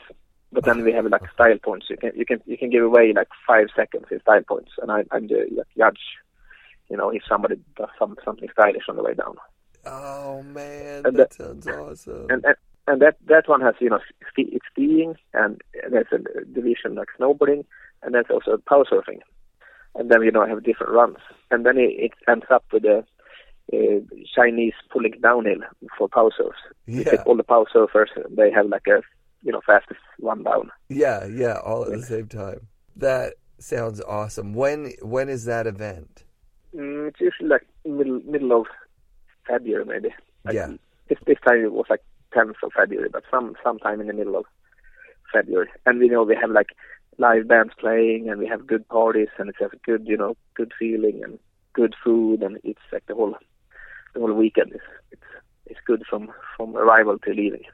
But then we have like style points. You can you can you can give away like five seconds in style points, and I, I'm the like, judge. You know, if somebody does some something stylish on the way down. Oh man, And that the- sounds awesome. and and, and that that one has you know ski, it's skiing and there's a division like snowboarding and there's also power surfing and then you know have different runs and then it, it ends up with the uh, Chinese pulling downhill for power surfs. You Yeah. all the power surfers they have like a you know fastest one down. Yeah, yeah, all at the same time. That sounds awesome. When when is that event? Mm, it's usually like middle middle of February maybe. Like, Yeah. This this time it was like 10th of February, but some sometime in the middle of February. And we know we have like live bands playing, and we have good parties, and it's a good you know good feeling and good food, and it's like the whole the whole weekend is it's it's good from from arrival to leaving.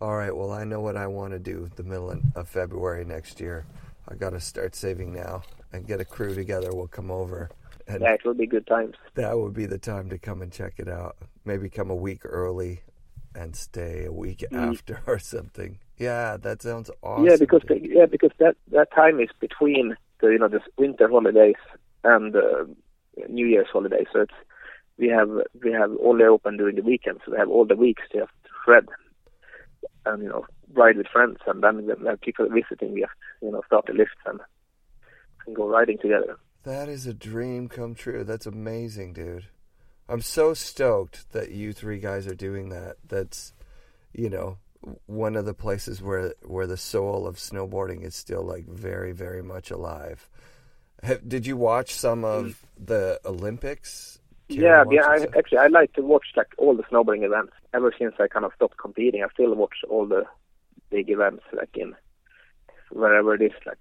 All right, well, I know what I want to do the middle of February next year. I got to start saving now and get a crew together. We'll come over. And Yeah, it will be good times. that would be the time to come and check it out. Maybe come a week early and stay a week after <laughs> or something. Yeah, that sounds awesome. Mm. yeah, because the, yeah, because that that time is between the you know the winter holidays and uh, New Year's holidays. So it's we have we have only open during the weekends. So we have all the weeks to have to shred and you know ride with friends, and then when when people are visiting, we have to, you know start the lifts and and go riding together. That is a dream come true. That's amazing, dude. I'm so stoked that you three guys are doing that. That's, you know, one of the places where where the soul of snowboarding is still like very very much alive. Have, did you watch some of mm. the Olympics? Yeah, yeah. I, actually, I like to watch like all the snowboarding events. Ever since I kind of stopped competing, I still watch all the big events, like in wherever it is, like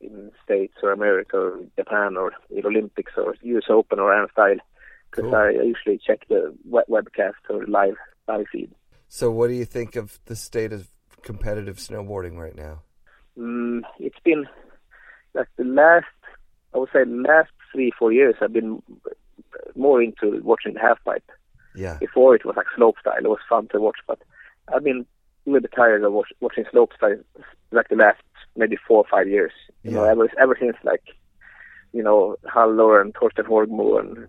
in States or America or Japan or the Olympics or US Open or Style. Because Cool. I usually check the web- webcast or live live feed. So, what do you think of the state of competitive snowboarding right now? Mm, it's been like the last, I would say, last three four years. I've been more into watching the half pipe. Yeah, before it was like slope style. It was fun to watch, but I've been a little bit tired of watch, watching slope style like the last maybe four or five years. You know, ever ever since like you know Haller and Torstein Horgmo and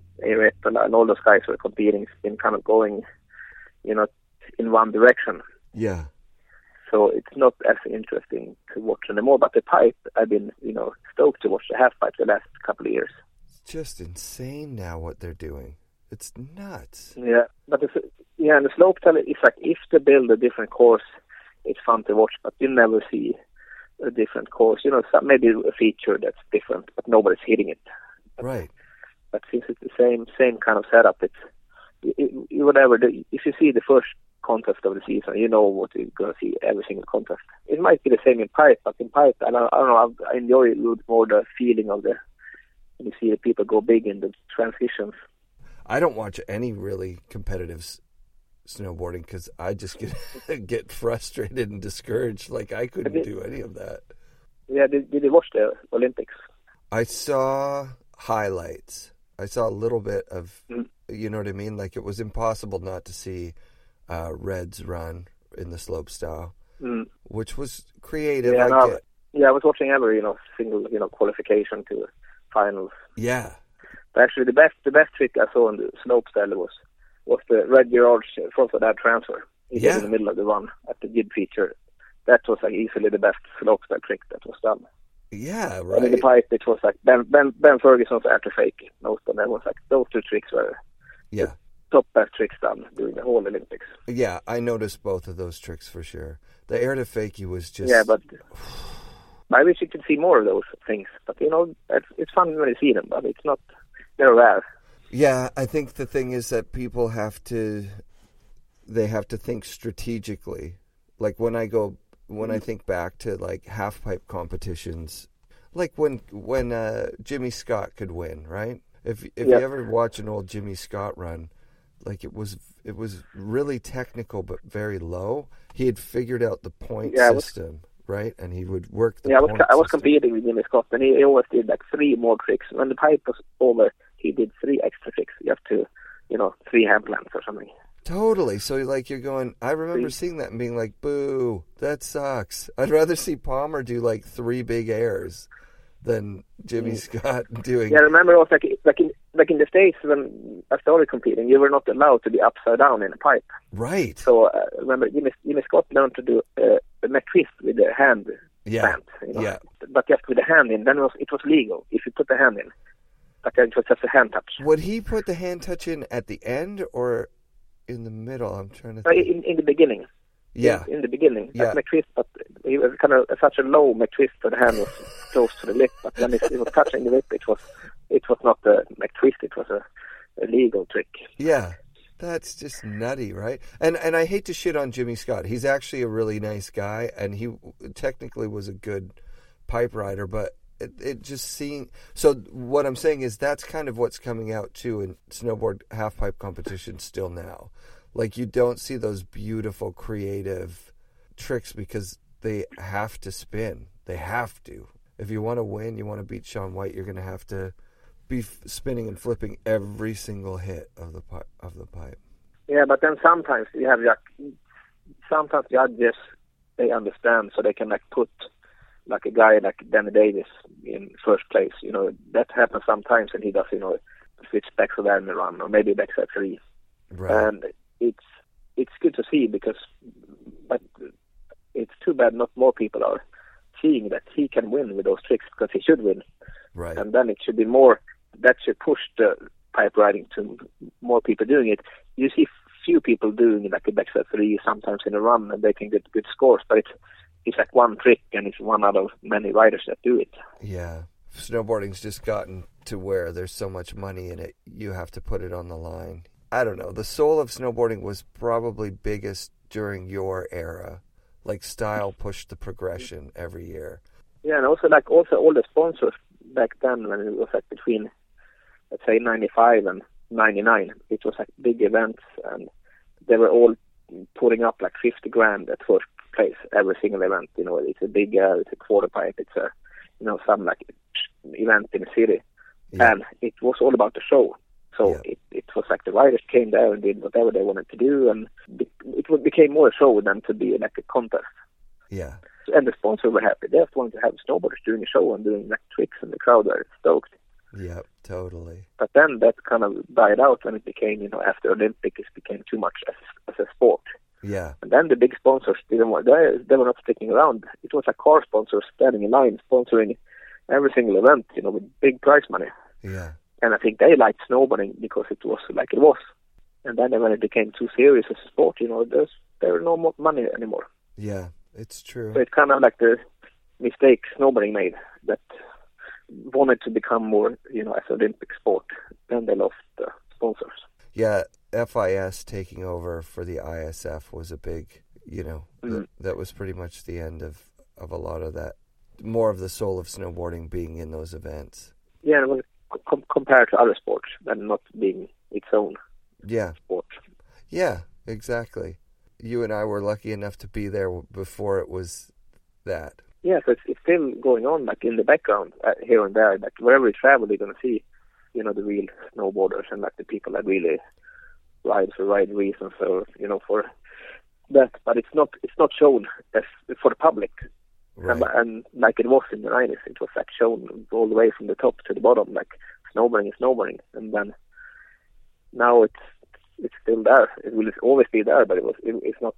and all those guys were competing. It's been kind of going, you know, in one direction. yeah. So it's not as interesting to watch anymore. But the pipe, I've been you know stoked to watch the half pipe the last couple of years. It's just insane now what they're doing. It's nuts. Yeah, but it's Yeah, and the slope tell it's like if they build a different course, it's fun to watch, but you never see a different course. You know, some, maybe a feature that's different, but nobody's hitting it. Right. But since it's the same same kind of setup, it's it, it, whatever. The, if you see the first contest of the season, you know what you're going to see every single contest. It might be the same in pipe, but in pipe, I don't, I don't know. I enjoy a little more the feeling of the when you see the people go big in the transitions. I don't watch any really competitive snowboarding because I just get <laughs> get frustrated and discouraged. Like I couldn't do any of that. Yeah, did, did you watch the Olympics? I saw highlights. I saw a little bit of, Mm. you know what I mean. Like it was impossible not to see uh, Reds run in the slope style, Mm. which was creative. Yeah, I no. Yeah, I was watching every you know single you know qualification to finals. Yeah, But actually, the best the best trick I saw in the slope style was was the Red Gerard's front of that transfer. He Yeah. in the middle of the run at the jib feature. That was like easily the best slope style trick that was done. yeah, right. And in the pipe, it was like Ben Ben Ben Ferguson's air to fakie. Most of them was like those two tricks were Yeah, top best tricks done during the whole Olympics. yeah. I noticed both of those tricks for sure. The air to fakie was just Yeah, but I wish you could see more of those things. But you know, it's, it's fun when you see them, but it's not they're rare. Yeah, I think the thing is that people have to they have to think strategically. Like when I go when I think back to like half pipe competitions, like when when uh, Jimmy Scott could win, right? If if you ever watch an old Jimmy Scott run, like it was it was really technical but very low. He had figured out the point Yeah, I was- system, right? And he would work the yeah, I was I was system. competing with Jimmy Scott, and he, he always did like three more tricks. When the pipe was over, he did three extra tricks. You have to, you know, three hand plants or something. Totally. So like you're going I remember See? seeing that and being like, "Boo, that sucks." I'd rather see Palmer do like three big airs than Jimmy Scott <laughs> doing Mm. Yeah, I remember was like like in like in the states when I started competing, you were not allowed to be upside down in a pipe. right. So uh, I remember Jimmy, Jimmy Scott learned to do uh, a McTwist with the hand Yeah. You know? Yeah. But just with the hand in, then it was it was legal if you put the hand in. Like it was just a hand touch. Would he put the hand touch in at the end or in the middle? I'm trying to Uh, think. In, in the beginning. Yeah. In, in the beginning. Yeah. Like McTwist, but he was kind of such a low McTwist that the hand was <laughs> close to the lip. But when it, it was touching the lip, it was it was not a McTwist. It was a, a legal trick. Yeah. That's just nutty, right? And and I hate to shit on Jimmy Scott. He's actually a really nice guy and he technically was a good pipe rider, but it, it just seeing so what I'm saying is that's kind of what's coming out too in snowboard half pipe competition still now. Like you don't see those beautiful creative tricks because they have to spin. They have to. If you want to win, you want to beat Shaun White, you're going to have to be f- spinning and flipping every single hit of the pipe of the pipe. Yeah, but then sometimes you have like sometimes judges they understand, so they can like put like a guy like Danny Davis in first place. You know that happens sometimes, and he does you know switch back to the run or maybe back to three, Right. and it's it's good to see because, but it's too bad not more people are seeing that he can win with those tricks because he should win, right. and then it should be more that should push the pipe riding to more people doing it. You see few people doing like a backside three sometimes in a run and they can get good scores, but it's it's like one trick and it's one out of many riders that do it. Yeah. Snowboarding's just gotten to where there's so much money in it, you have to put it on the line. I don't know. The soul of snowboarding was probably biggest during your era. Like style pushed the progression every year. Yeah, and also like also all the sponsors back then when it was like between let's say ninety five and ninety nine, it was like big events and they were all putting up like fifty grand at first place every single event. You know, it's a big uh, it's a quarter pipe, it's a you know, some like event in the city. Yeah. And it was all about the show. So Yeah. it, it was like the riders came there and did whatever they wanted to do, and it became more a show than to be like a contest. Yeah. And the sponsors were happy. They just wanted to have snowboarders doing a show and doing like tricks, and the crowd were stoked. Yeah, totally. But then that kind of died out when it became, you know, after Olympics, it became too much as, as a sport. Yeah. And then the big sponsors didn't want, they, they were not sticking around. It was a car sponsor standing in line, sponsoring every single event, you know, with big prize money. Yeah. And I think they liked snowboarding because it was like it was. And then when it became too serious as a sport, you know, there's there were no more money anymore. Yeah, it's true. So it's kind of like the mistake snowboarding made that wanted to become more, you know, as an Olympic sport. Then they lost uh, sponsors. Yeah, FIS taking over for the ISF was a big, you know, Mhm. that, that was pretty much the end of, of a lot of that. More of the soul of snowboarding being in those events. Yeah, and it was com- compared to other sports and not being its own Yeah, sport. yeah, exactly. You and I were lucky enough to be there before it was that. Yeah, so it's, it's still going on, like in the background uh, here and there. Like wherever you travel, you're gonna see, you know, the real snowboarders and like the people that really ride for right reasons, or you know, for that. But it's not it's not shown as for the public, Right. and, and like it was in the nineties, it was like shown all the way from the top to the bottom, like snowboarding is snowboarding, and then now it's it's still there. It will always be there, but it was it, it's not.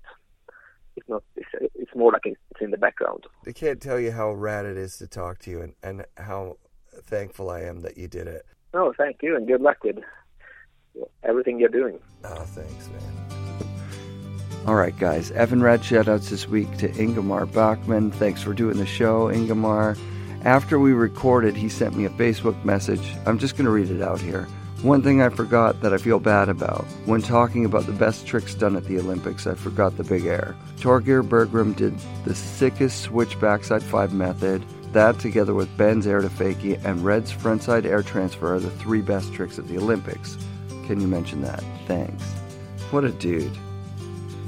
It's not. It's, it's more like it's in the background. I can't tell you how rad it is to talk to you and, and how thankful I am that you did it. No, thank you, and good luck with everything you're doing. Oh, thanks, man. All right, guys. F and Rad shoutouts this week to Ingemar Backman. Thanks for doing the show, Ingemar. After we recorded, he sent me a Facebook message. I'm just going to read it out here. One thing I forgot that I feel bad about. When talking about the best tricks done at the Olympics, I forgot the big air. Torgeir Bergrem did the sickest switch backside five method. That, together with Ben's air to fakie and Red's frontside air transfer, are the three best tricks at the Olympics. Can you mention that? Thanks. What a dude.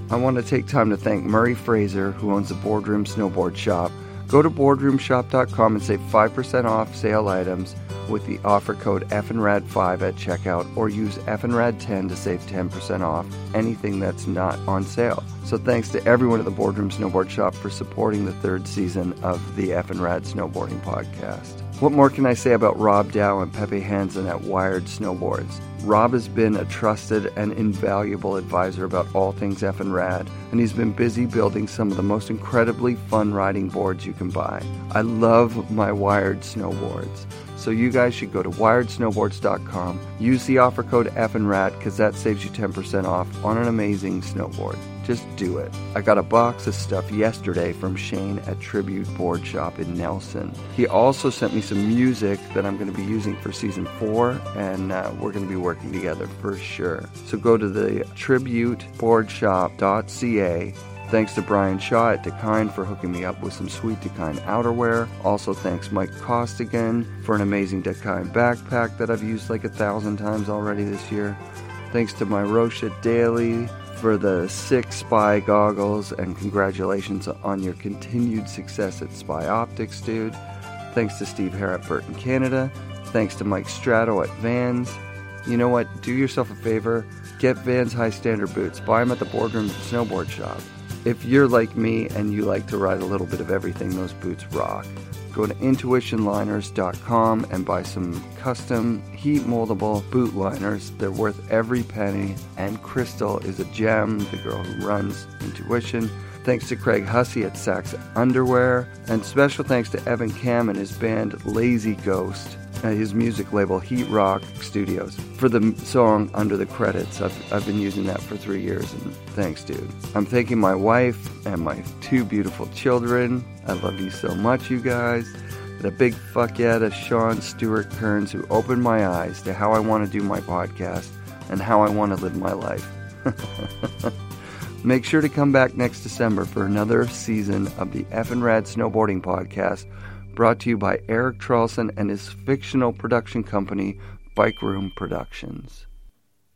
I want to take time to thank Murray Fraser, who owns the Boardroom Snowboard Shop. Go to boardroomshop.com and save 5% off sale items with the offer code FNRAD5 at checkout or use FNRAD10 to save 10% off anything that's not on sale. So thanks to everyone at the Boardroom Snowboard Shop for supporting the third season of the FNRAD Snowboarding Podcast. What more can I say about Rob Dow and Pepe Hansen at Wired Snowboards? Rob has been a trusted and invaluable advisor about all things F and rad, and he's been busy building some of the most incredibly fun riding boards you can buy. I love my Wired snowboards. So you guys should go to wiredsnowboards.com, use the offer code F and rad because that saves you 10% off on an amazing snowboard. Just do it. I got a box of stuff yesterday from Shane at Tribute Board Shop in Nelson. He also sent me some music that I'm going to be using for season four, and uh, we're going to be working together for sure. So go to the tributeboardshop.ca. Thanks to Brian Shaw at Dakine for hooking me up with some sweet Dakine outerwear. Also, thanks Mike Costigan for an amazing Dakine backpack that I've used like a thousand times already this year. Thanks to my Roche Daily for the six spy goggles, and congratulations on your continued success at Spy Optics, dude. Thanks to Steve Hare at Burton Canada. Thanks to Mike Strato at Vans. You know what? Do yourself a favor. Get Vans high standard boots. Buy them at the Boardroom Snowboard Shop. If you're like me and you like to ride a little bit of everything, those boots rock. Go to intuitionliners.com and buy some custom heat moldable boot liners. They're worth every penny. And Crystal is a gem, the girl who runs Intuition. Thanks to Craig Hussey at Saxx Underwear. And special thanks to Evan Cam and his band Lazy Ghost at his music label Heat Rock Studios for the song Under the Credits. I've, I've been using that for three years, and thanks, dude. I'm thanking my wife and my two beautiful children. I love you so much, you guys. And a big fuck yeah to Sean Stewart Kearns, who opened my eyes to how I want to do my podcast and how I want to live my life. <laughs> Make sure to come back next December for another season of the F and Rad Snowboarding Podcast, brought to you by Eric Charlson and his fictional production company, Bike Room Productions.